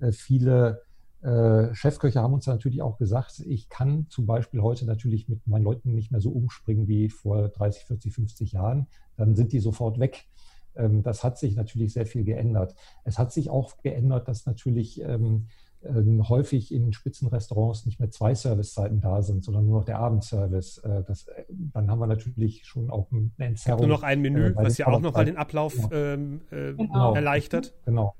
Äh, viele äh, Chefköche haben uns natürlich auch gesagt, ich kann zum Beispiel heute natürlich mit meinen Leuten nicht mehr so umspringen wie vor 30, 40, 50 Jahren. Dann sind die sofort weg. Ähm, das hat sich natürlich sehr viel geändert. Es hat sich auch geändert, dass natürlich ähm, ähm, häufig in Spitzenrestaurants nicht mehr zwei Servicezeiten da sind, sondern nur noch der Abendservice. Äh, das, äh, dann haben wir natürlich schon auch eine Entzerrung. Nur noch ein Menü, was ja auch nochmal den Ablauf ja. ähm, äh, genau. erleichtert. Genau.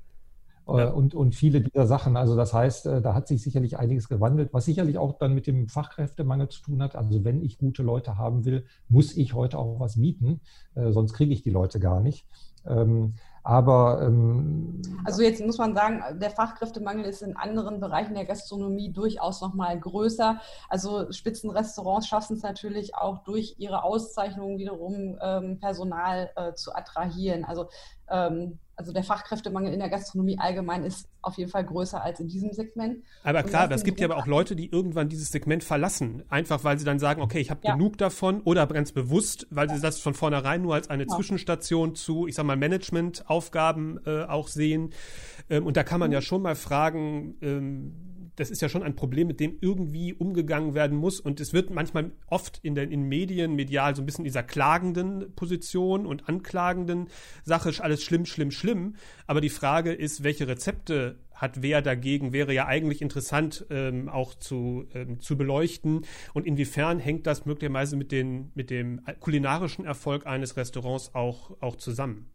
Ja. Und, und viele dieser Sachen. Also das heißt, da hat sich sicherlich einiges gewandelt, was sicherlich auch dann mit dem Fachkräftemangel zu tun hat. Also wenn ich gute Leute haben will, muss ich heute auch was bieten, sonst kriege ich die Leute gar nicht. Ähm, aber ähm, also jetzt muss man sagen, der Fachkräftemangel ist in anderen Bereichen der Gastronomie durchaus noch mal größer. Also Spitzenrestaurants schaffen es natürlich auch durch ihre Auszeichnungen wiederum ähm, Personal äh, zu attrahieren. Also ähm, also der Fachkräftemangel in der Gastronomie allgemein ist auf jeden Fall größer als in diesem Segment. Aber klar, es gibt ja aber auch Leute, die irgendwann dieses Segment verlassen, einfach weil sie dann sagen, okay, ich habe ja. genug davon oder ganz bewusst, weil sie das von vornherein nur als eine ja. Zwischenstation zu, ich sag mal, Managementaufgaben äh, auch sehen. Ähm, und da kann man mhm. ja schon mal fragen, ähm, das ist ja schon ein Problem, mit dem irgendwie umgegangen werden muss. Und es wird manchmal oft in den in Medien, medial so ein bisschen dieser klagenden Position und anklagenden Sache, alles schlimm, schlimm, schlimm. Aber die Frage ist, welche Rezepte hat wer dagegen, wäre ja eigentlich interessant ähm, auch zu, ähm, zu beleuchten. Und inwiefern hängt das möglicherweise mit, den, mit dem kulinarischen Erfolg eines Restaurants auch, auch zusammen?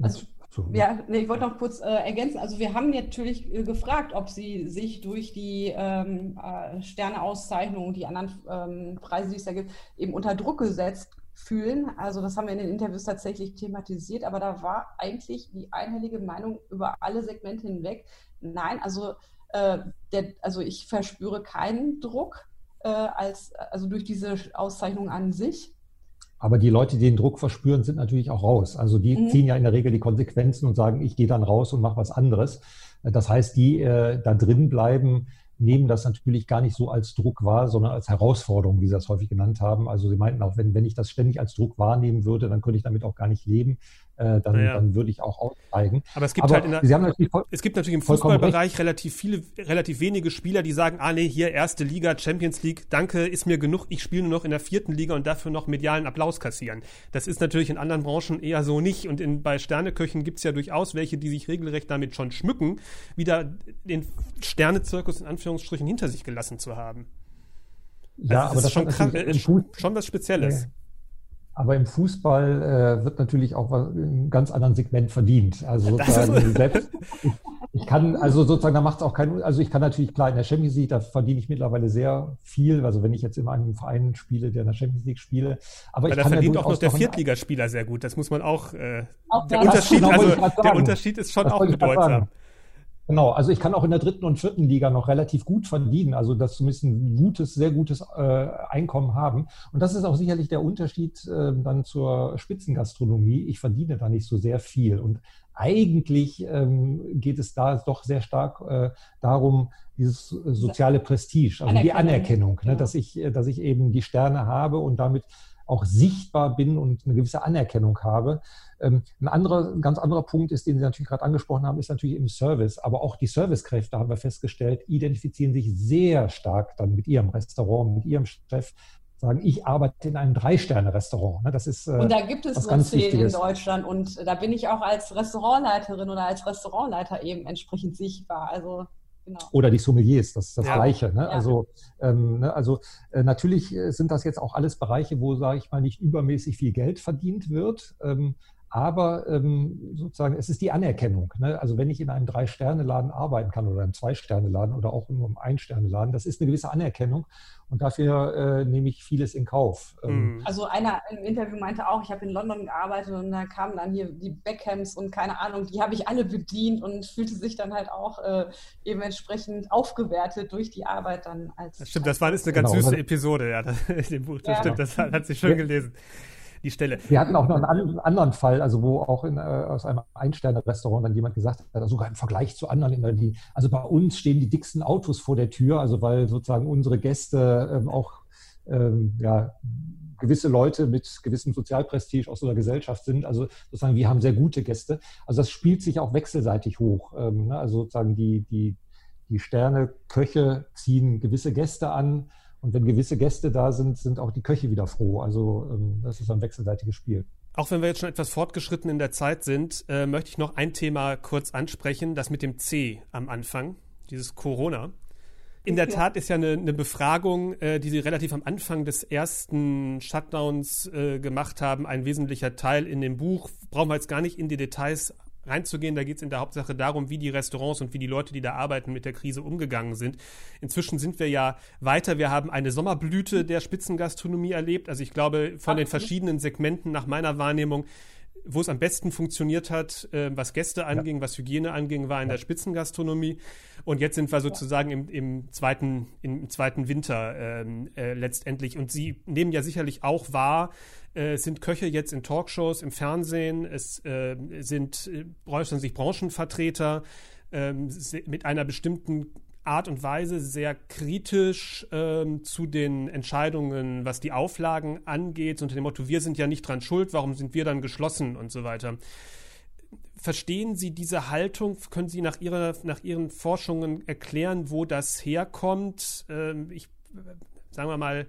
Also so. Ja, nee, ich wollte noch kurz äh, ergänzen. Also wir haben natürlich äh, gefragt, ob sie sich durch die ähm, äh, Sterneauszeichnung die anderen ähm, Preise, die es da gibt, eben unter Druck gesetzt fühlen. Also das haben wir in den Interviews tatsächlich thematisiert, aber da war eigentlich die einhellige Meinung über alle Segmente hinweg. Nein, also, äh, der, also ich verspüre keinen Druck äh, als, also durch diese Auszeichnung an sich. Aber die Leute, die den Druck verspüren, sind natürlich auch raus. Also die mhm. ziehen ja in der Regel die Konsequenzen und sagen, ich gehe dann raus und mache was anderes. Das heißt, die äh, da drin bleiben, nehmen das natürlich gar nicht so als Druck wahr, sondern als Herausforderung, wie Sie das häufig genannt haben. Also Sie meinten auch, wenn, wenn ich das ständig als Druck wahrnehmen würde, dann könnte ich damit auch gar nicht leben. Äh, dann, ja. dann würde ich auch aussteigen. Aber es gibt Aber halt in der, Sie haben natürlich voll, es gibt natürlich im Fußballbereich relativ viele, relativ wenige Spieler, die sagen, ah nee, hier erste Liga, Champions League, danke, ist mir genug, ich spiele nur noch in der vierten Liga und dafür noch medialen Applaus kassieren. Das ist natürlich in anderen Branchen eher so nicht. Und in, bei Sterneköchen gibt es ja durchaus welche, die sich regelrecht damit schon schmücken, wieder den Sternezirkus in Anführungsstrichen hinter sich gelassen zu haben. Ja, also aber das ist schon, krass, äh, schon was Spezielles. Ja. Aber im Fußball äh, wird natürlich auch was, in einem ganz anderen Segment verdient. Also sozusagen selbst, ich, ich, kann, also sozusagen, da macht es auch keinen, also ich kann natürlich klar in der Champions League, da verdiene ich mittlerweile sehr viel. Also wenn ich jetzt in einem Verein spiele, der in der Champions League spiele. Aber, aber ich da kann verdient ja auch noch der Viertligaspieler sehr gut. Das muss man auch, äh, auch der, Unterschied, genau, also, der Unterschied ist schon das auch bedeutsam. Genau, also ich kann auch in der dritten und vierten Liga noch relativ gut verdienen, also das zumindest ein gutes, sehr gutes äh, Einkommen haben. Und das ist auch sicherlich der Unterschied äh, dann zur Spitzengastronomie. Ich verdiene da nicht so sehr viel. Und eigentlich ähm, geht es da doch sehr stark äh, darum, dieses soziale Prestige, also die Anerkennung, ne, dass ich, dass ich eben die Sterne habe und damit auch sichtbar bin und eine gewisse Anerkennung habe. Ähm, ein anderer, ein ganz anderer Punkt ist, den Sie natürlich gerade angesprochen haben, ist natürlich im Service. Aber auch die Servicekräfte haben wir festgestellt, identifizieren sich sehr stark dann mit ihrem Restaurant, mit ihrem Chef, sagen, ich arbeite in einem Drei-Sterne-Restaurant. Ne? Das ist, äh, und da gibt es so ganz Szenen in Deutschland und da bin ich auch als Restaurantleiterin oder als Restaurantleiter eben entsprechend sichtbar. Also Genau. Oder die Sommeliers, das ist das ja. Gleiche. Ne? Ja. Also, ähm, ne? also äh, natürlich sind das jetzt auch alles Bereiche, wo, sage ich mal, nicht übermäßig viel Geld verdient wird. Ähm, aber ähm, sozusagen, es ist die Anerkennung. Ne? Also wenn ich in einem Drei-Sterne-Laden arbeiten kann oder einem Zwei-Sterne-Laden oder auch nur einem Ein-Sterne-Laden, das ist eine gewisse Anerkennung und dafür äh, nehme ich vieles in Kauf. Mhm. Also einer im Interview meinte auch, ich habe in London gearbeitet und da kamen dann hier die Beckhams und keine Ahnung, die habe ich alle bedient und fühlte sich dann halt auch äh, eben entsprechend aufgewertet durch die Arbeit dann als. Das stimmt, das war ist eine ganz genau. süße Episode, ja, in dem Buch. Das ja. stimmt, das hat, hat sich schön gelesen die Stelle. Wir hatten auch noch einen anderen Fall, also wo auch in, äh, aus einem Ein-Sterne-Restaurant dann jemand gesagt hat, also sogar im Vergleich zu anderen, die, also bei uns stehen die dicksten Autos vor der Tür, also weil sozusagen unsere Gäste ähm, auch ähm, ja, gewisse Leute mit gewissem Sozialprestige aus unserer Gesellschaft sind. Also sozusagen, wir haben sehr gute Gäste. Also das spielt sich auch wechselseitig hoch. Ähm, ne? Also sozusagen die, die, die Sterne, Köche ziehen gewisse Gäste an und wenn gewisse Gäste da sind, sind auch die Köche wieder froh. Also ähm, das ist ein wechselseitiges Spiel. Auch wenn wir jetzt schon etwas fortgeschritten in der Zeit sind, äh, möchte ich noch ein Thema kurz ansprechen, das mit dem C am Anfang, dieses Corona. In der Tat ist ja eine, eine Befragung, äh, die Sie relativ am Anfang des ersten Shutdowns äh, gemacht haben, ein wesentlicher Teil in dem Buch. Brauchen wir jetzt gar nicht in die Details reinzugehen. Da geht es in der Hauptsache darum, wie die Restaurants und wie die Leute, die da arbeiten, mit der Krise umgegangen sind. Inzwischen sind wir ja weiter. Wir haben eine Sommerblüte der Spitzengastronomie erlebt. Also ich glaube, von den verschiedenen Segmenten nach meiner Wahrnehmung wo es am besten funktioniert hat, äh, was Gäste anging, ja. was Hygiene anging, war in ja. der Spitzengastronomie. Und jetzt sind wir sozusagen im, im zweiten, im zweiten Winter ähm, äh, letztendlich. Und Sie nehmen ja sicherlich auch wahr, äh, sind Köche jetzt in Talkshows, im Fernsehen, es äh, sind äh, äußern sich Branchenvertreter ähm, mit einer bestimmten Art und Weise sehr kritisch ähm, zu den Entscheidungen, was die Auflagen angeht, unter dem Motto, wir sind ja nicht dran schuld, warum sind wir dann geschlossen und so weiter. Verstehen Sie diese Haltung? Können Sie nach, Ihrer, nach Ihren Forschungen erklären, wo das herkommt? Ähm, ich, sagen wir mal,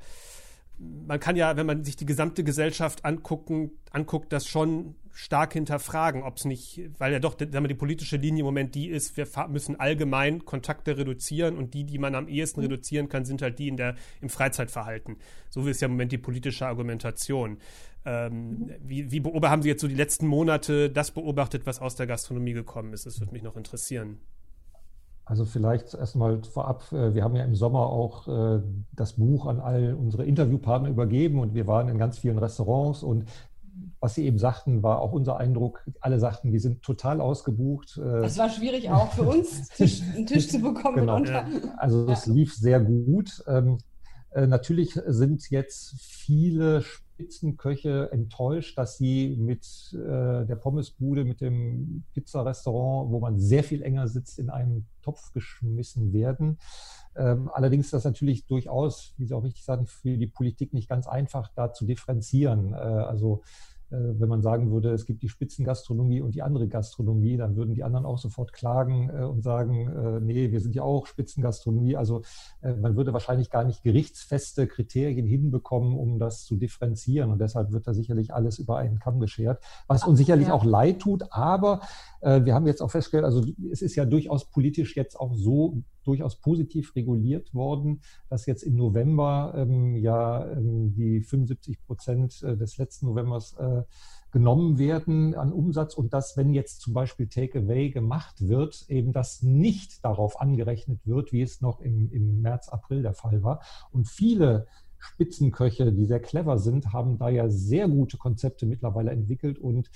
man kann ja, wenn man sich die gesamte Gesellschaft angucken, anguckt, das schon stark hinterfragen, ob es nicht, weil ja doch sagen wir, die politische Linie im Moment die ist, wir müssen allgemein Kontakte reduzieren und die, die man am ehesten mhm. reduzieren kann, sind halt die in der, im Freizeitverhalten. So ist ja im Moment die politische Argumentation. Ähm, wie, wie haben Sie jetzt so die letzten Monate das beobachtet, was aus der Gastronomie gekommen ist? Das würde mich noch interessieren. Also vielleicht erstmal vorab, äh, wir haben ja im Sommer auch äh, das Buch an all unsere Interviewpartner übergeben und wir waren in ganz vielen Restaurants und was Sie eben sagten, war auch unser Eindruck. Alle sagten, wir sind total ausgebucht. Äh, es war schwierig auch für uns, einen Tisch zu bekommen. Genau. Also es lief sehr gut. Ähm, natürlich sind jetzt viele Spitzenköche enttäuscht, dass sie mit äh, der Pommesbude, mit dem Pizzarestaurant, wo man sehr viel enger sitzt, in einen Topf geschmissen werden. Ähm, allerdings ist das natürlich durchaus, wie Sie auch richtig sagen, für die Politik nicht ganz einfach, da zu differenzieren. Äh, also wenn man sagen würde, es gibt die Spitzengastronomie und die andere Gastronomie, dann würden die anderen auch sofort klagen äh, und sagen, äh, nee, wir sind ja auch Spitzengastronomie. Also man würde wahrscheinlich gar nicht gerichtsfeste Kriterien hinbekommen, um das zu differenzieren. Und deshalb wird da sicherlich alles über einen Kamm geschert, was uns sicherlich auch leid tut. Aber wir haben jetzt auch festgestellt, also es ist ja durchaus politisch jetzt auch so durchaus positiv reguliert worden, dass jetzt im November ähm, ja ähm, die 75 Prozent äh, des letzten Novembers äh, genommen werden an Umsatz und dass, wenn jetzt zum Beispiel Takeaway gemacht wird, eben das nicht darauf angerechnet wird, wie es noch im, im März, April der Fall war. Und viele Spitzenköche, die sehr clever sind, haben da ja sehr gute Konzepte mittlerweile entwickelt und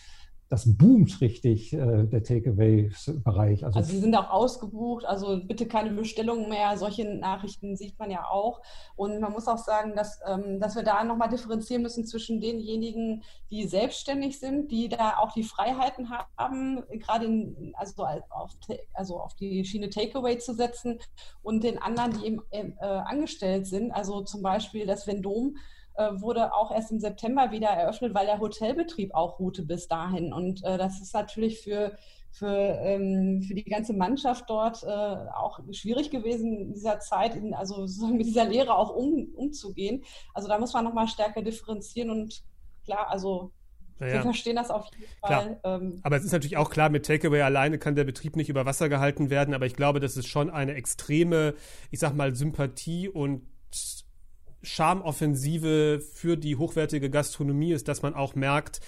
das boomt richtig, äh, der Takeaway-Bereich. Also, also sie sind auch ausgebucht, also bitte keine Bestellungen mehr. Solche Nachrichten sieht man ja auch. Und man muss auch sagen, dass, ähm, dass wir da nochmal differenzieren müssen zwischen denjenigen, die selbstständig sind, die da auch die Freiheiten haben, gerade in, also, auf, also auf die Schiene Takeaway zu setzen und den anderen, die eben äh, angestellt sind. Also zum Beispiel das Vendom äh, wurde auch erst im September wieder eröffnet, weil der Hotelbetrieb auch ruhte bis dahin. Und äh, das ist natürlich für, für, ähm, für die ganze Mannschaft dort äh, auch schwierig gewesen, in dieser Zeit, in, also mit dieser Lehre auch um, umzugehen. Also da muss man nochmal stärker differenzieren und klar, also Ja, wir verstehen das auf jeden Fall. Ähm, aber es ist natürlich auch klar, mit Takeaway alleine kann der Betrieb nicht über Wasser gehalten werden, aber ich glaube, das ist schon eine extreme, ich sag mal, Sympathie und Charmoffensive für die hochwertige Gastronomie ist, dass man auch merkt,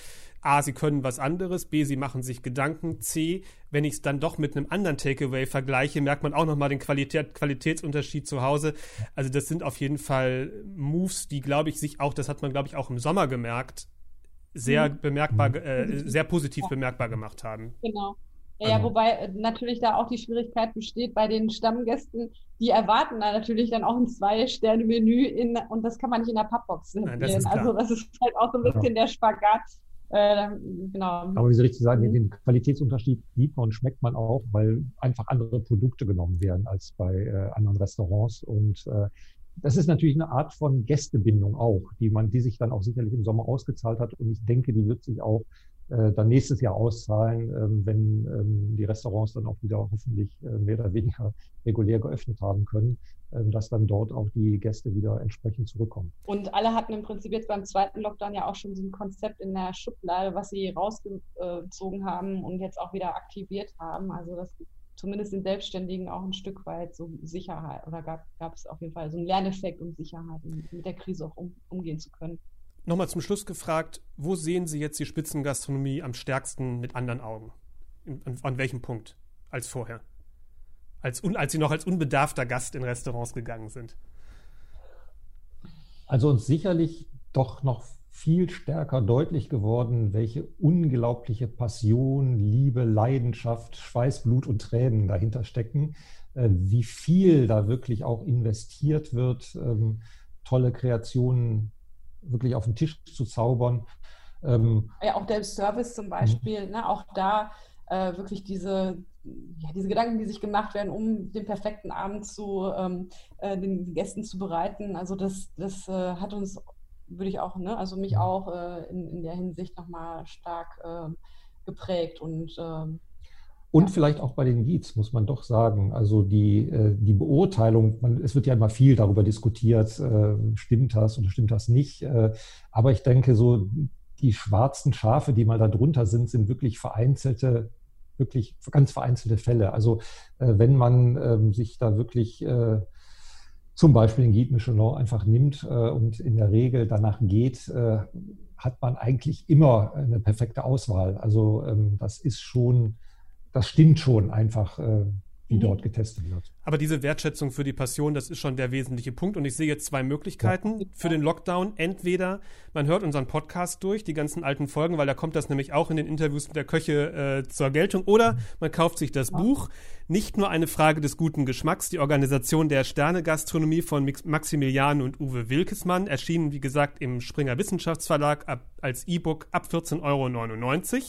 A, sie können was anderes, B, sie machen sich Gedanken, C, wenn ich es dann doch mit einem anderen Takeaway vergleiche, merkt man auch nochmal den Qualität, Qualitätsunterschied zu Hause. Also das sind auf jeden Fall Moves, die, glaube ich, sich auch, das hat man, glaube ich, auch im Sommer gemerkt, sehr mhm. bemerkbar, äh, sehr positiv bemerkbar gemacht haben. Genau. Ja, ja, also wobei äh, natürlich da auch die Schwierigkeit besteht bei den Stammgästen, die erwarten da natürlich dann auch ein Zwei-Sterne-Menü in, und das kann man nicht in der Pappbox servieren. Das also das ist halt auch so ein bisschen ja. der Spagat. Äh, genau. Aber wie Sie richtig sagen, mhm. den Qualitätsunterschied sieht man und schmeckt man auch, weil einfach andere Produkte genommen werden als bei äh, anderen Restaurants. Und äh, das ist natürlich eine Art von Gästebindung auch, die man, die sich dann auch sicherlich im Sommer ausgezahlt hat. Und ich denke, die wird sich auch äh, dann nächstes Jahr auszahlen, ähm, wenn ähm, die Restaurants dann auch wieder hoffentlich äh, mehr oder weniger regulär geöffnet haben können, äh, dass dann dort auch die Gäste wieder entsprechend zurückkommen. Und alle hatten im Prinzip jetzt beim zweiten Lockdown ja auch schon so ein Konzept in der Schublade, was sie rausgezogen haben und jetzt auch wieder aktiviert haben. Also das zumindest den Selbstständigen auch ein Stück weit so Sicherheit oder gab, gab es auf jeden Fall so einen Lerneffekt und Sicherheit, um mit der Krise auch um, umgehen zu können. Nochmal zum Schluss gefragt, wo sehen Sie jetzt die Spitzengastronomie am stärksten mit anderen Augen? An, an welchem Punkt als vorher? Als, als Sie noch als unbedarfter Gast in Restaurants gegangen sind? Also uns sicherlich doch noch viel stärker deutlich geworden, welche unglaubliche Passion, Liebe, Leidenschaft, Schweiß, Blut und Tränen dahinter stecken, äh, wie viel da wirklich auch investiert wird, ähm, tolle Kreationen wirklich auf den Tisch zu zaubern. Ähm, ja, auch der Service zum Beispiel, mhm. ne, auch da äh, wirklich diese, ja, diese Gedanken, die sich gemacht werden, um den perfekten Abend zu ähm, äh, den Gästen zu bereiten. Also das, das äh, hat uns, würde ich auch, ne, also mich mhm. auch äh, in, in der Hinsicht nochmal stark ähm, geprägt und ähm, und vielleicht auch bei den Guides, muss man doch sagen. Also die, äh, die Beurteilung, man, es wird ja immer viel darüber diskutiert, äh, stimmt das oder stimmt das nicht. Äh, aber ich denke, so die schwarzen Schafe, die mal da drunter sind, sind wirklich vereinzelte, wirklich ganz vereinzelte Fälle. Also wenn man ähm, sich da wirklich zum Beispiel den Guide Michelin einfach nimmt und in der Regel danach geht, hat man eigentlich immer eine perfekte Auswahl. Also ähm, das ist schon das stimmt schon einfach, äh, wie mhm. dort getestet wird. Aber diese Wertschätzung für die Passion, das ist schon der wesentliche Punkt. Und ich sehe jetzt zwei Möglichkeiten ja. für den Lockdown. Entweder man hört unseren Podcast durch, die ganzen alten Folgen, weil da kommt das nämlich auch in den Interviews mit der Köche äh, zur Geltung. Oder man kauft sich das ja. Buch. Nicht nur eine Frage des guten Geschmacks, die Organisation der Sterne-Gastronomie von Maximilian und Uwe Wilkesmann, erschienen, wie gesagt, im Springer Wissenschaftsverlag ab, als E-Book ab 14,99 Euro.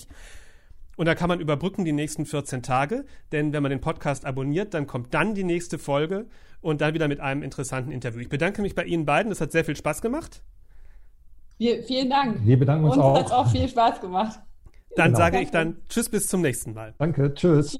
Und da kann man überbrücken die nächsten 14 Tage, denn wenn man den Podcast abonniert, dann kommt dann die nächste Folge und dann wieder mit einem interessanten Interview. Ich bedanke mich bei Ihnen beiden, das hat sehr viel Spaß gemacht. Wir, vielen Dank. Wir bedanken uns, uns auch. Uns hat auch viel Spaß gemacht. Dann genau. sage ich dann Tschüss bis zum nächsten Mal. Danke, Tschüss.